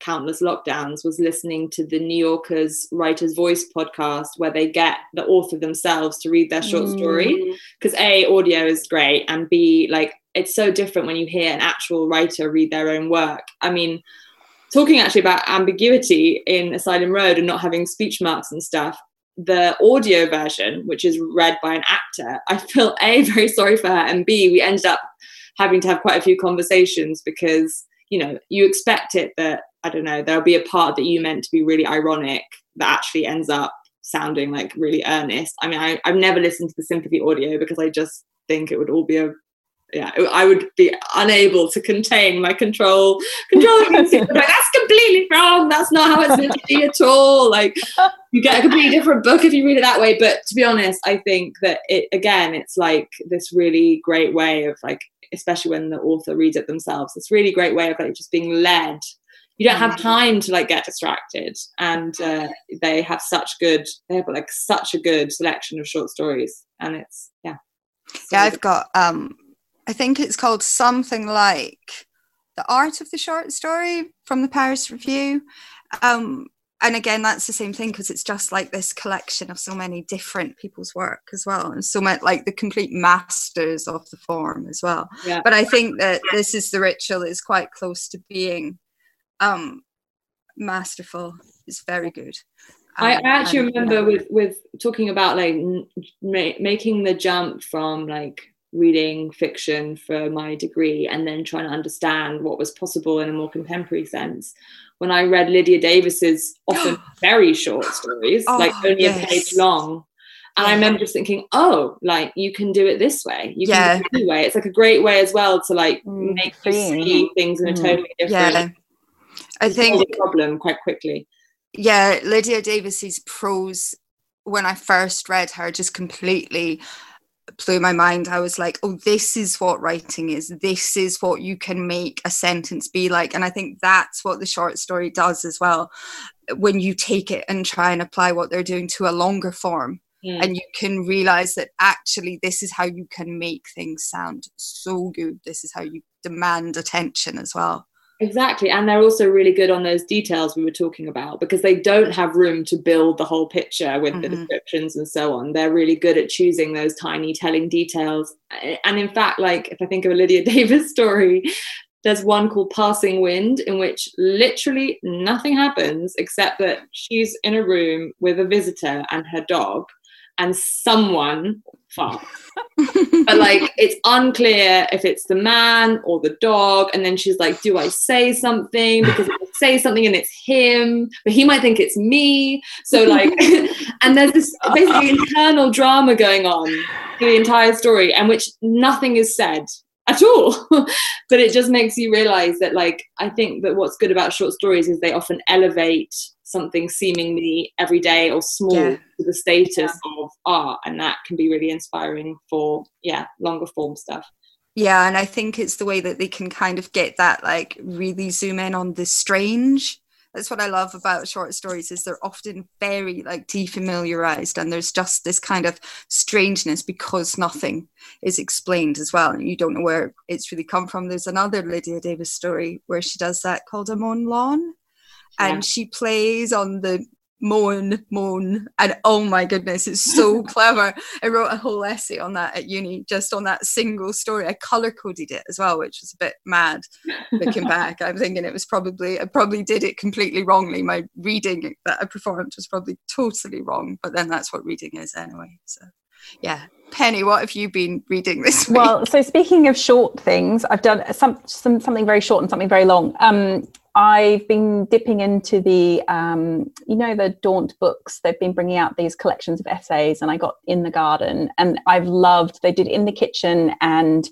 countless lockdowns was listening to the New Yorker's Writer's Voice podcast where they get the author themselves to read their short story mm. because a audio is great and b like it's so different when you hear an actual writer read their own work. I mean talking actually about ambiguity in Asylum Road and not having speech marks and stuff the audio version, which is read by an actor, I feel A, very sorry for her, and B, we ended up having to have quite a few conversations because, you know, you expect it that, I don't know, there'll be a part that you meant to be really ironic that actually ends up sounding like really earnest. I mean, I, I've never listened to the sympathy audio because I just think it would all be a yeah, I would be unable to contain my control. Instinct. like, that's completely wrong. That's not how it's meant to be at all. Like, you get a completely different book if you read it that way. But to be honest, I think that it again, it's like this really great way of like, especially when the author reads it themselves, this really great way of like just being led. You don't have time to like get distracted, and uh, they have such good. They have like such a good selection of short stories, and it's yeah. Yeah, I've got um I think it's called something like The Art of the Short Story from the Paris Review. Um and again that's the same thing because it's just like this collection of so many different people's work as well and so much like the complete masters of the form as well Yeah. but i think that this is the ritual is quite close to being um masterful it's very good I, Um, I actually and, remember yeah. with with talking about like n- ma- making the jump from like reading fiction for my degree and then trying to understand what was possible in a more contemporary sense. When I read Lydia Davis's often very short stories, Oh, like only yes. a page long. And I remember just thinking, oh, like you can do it this way. You can do it any way. It's like a great way as well to like Mm, make you see things in a Mm. totally different yeah i think problem quite quickly. yeah, Lydia Davis's prose when I first read her just completely blew my mind. I was like, oh, this is what writing is. This is what you can make a sentence be like. And I think that's what the short story does as well. When you take it and try and apply what they're doing to a longer form, Mm. and you can realize that actually this is how you can make things sound so good. This is how you demand attention as well. Exactly. And they're also really good on those details we were talking about because they don't have room to build the whole picture with the Mhm. descriptions and so on. They're really good at choosing those tiny telling details. And in fact, like if I think of a Lydia Davis story, there's one called Passing Wind in which literally nothing happens except that she's in a room with a visitor and her dog and someone farts but like it's unclear if it's the man or the dog and then she's like do i say something because if i say something and it's him, but he might think it's me. So like, and there's this basically internal drama going on for the entire story, and which nothing is said at all. but it just makes you realize that like I think that what's good about short stories is they often elevate something seemingly everyday or small yeah. to the status yeah. of art and that can be really inspiring for yeah longer form stuff yeah and i think it's the way that they can kind of get that like really zoom in on the strange that's what i love about short stories is they're often very like defamiliarized and there's just this kind of strangeness because nothing is explained as well and you don't know where it's really come from there's another lydia davis story where she does that called a mown and she plays on the moan moan and oh my goodness it's so clever. I wrote a whole essay on that at uni just on that single story. I color coded it as well which was a bit mad looking back. I'm thinking it was probably i probably did it completely wrongly. My reading that i performed was probably totally wrong but then that's what reading is anyway so. Yeah. Penny, what have you been reading this week? Well, so speaking of short things, I've done some, some something very short and something very long. Um, I've been dipping into the, um, you know, the Daunt books. They've been bringing out these collections of essays, and I got in the garden, and I've loved. They did in the kitchen and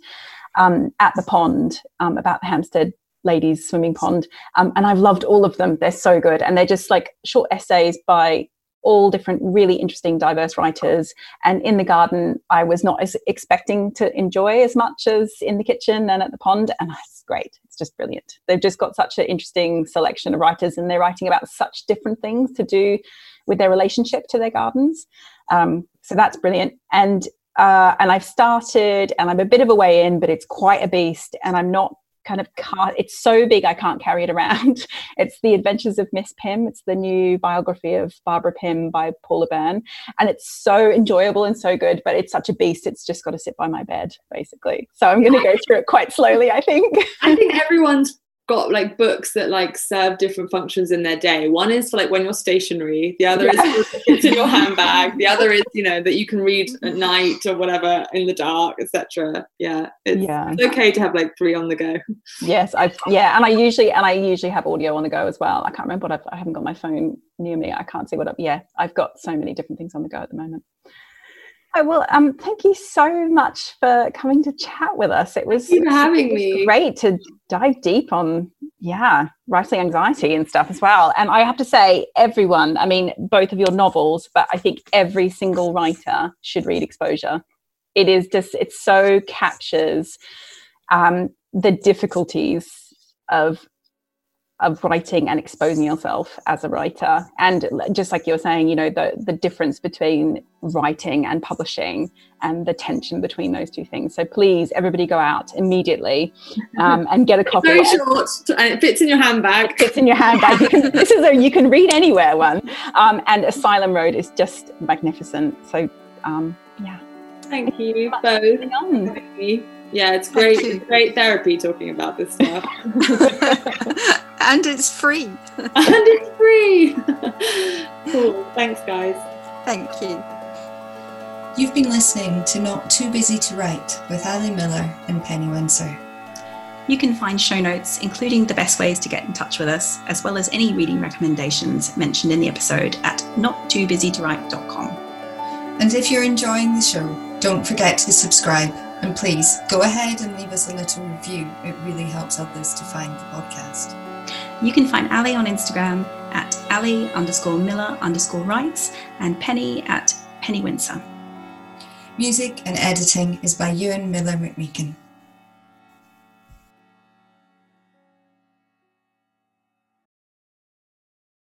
um, at the pond um, about the Hampstead ladies swimming pond, um, and I've loved all of them. They're so good, and they're just like short essays by all different really interesting diverse writers. And in the garden i was not as expecting to enjoy as much as in the kitchen and at the pond. And it's great. It's just brilliant. They've just got such an interesting selection of writers and they're writing about such different things to do with their relationship to their gardens. Um, so that's brilliant. And uh, and I've started, and I'm a bit of a way in, but it's quite a beast, and I'm not kind of car it's so big i can't carry it around. It's the adventures of miss pym. It's the new biography of barbara pym by paula byrne. And it's so enjoyable and so good but it's such a beast it's just got to sit by my bed basically. So i'm going to go through it quite slowly i think. I think everyone's got like books that like serve different functions in their day. One is for like when you're stationary, the other yeah. is it's in your handbag, the other is, you know, that you can read at mm-hmm. night or whatever in the dark, etc. Yeah. It's, yeah. it's okay to have like three on the go. Yes, I yeah, and I usually and I usually have audio on the go as well. I can't remember what I've I haven't got my phone near me. I can't see what I've yeah, I've got so many different things on the go at the moment. Well, um, thank you so much for coming to chat with us. It was, having me. great to dive deep on, yeah, writing anxiety and stuff as well. And I have to say, everyone, I mean, both of your novels, but I think every single writer should read Exposure. It is just, it so captures um, the difficulties of of writing and exposing yourself as a writer. And just like you were saying you know the the difference between writing and publishing and the tension between those two things. So please everybody go out immediately um, and get a copy very short and it fits in your handbag. It fits in your handbag. You can, this is a you can read anywhere one. Um, and asylum road is just magnificent. So um, yeah. Thank you both yeah it's great it's great therapy talking about this stuff and it's free. and it's free. cool. Thanks, guys. Thank you. You've been listening to Not Too Busy to Write with Ali Millar and Penny Windsor. You can find show notes, including the best ways to get in touch with us, as well as any reading recommendations mentioned in the episode at nottoobusytowrite.com. And if you're enjoying the show, don't forget to subscribe and please go ahead and leave us a little review. It really helps others to find the podcast. You can find Ali on Instagram at Ali underscore Millar underscore writes and Penny at Penny Windsor. Music and editing is by Ewan Miller McMeekin.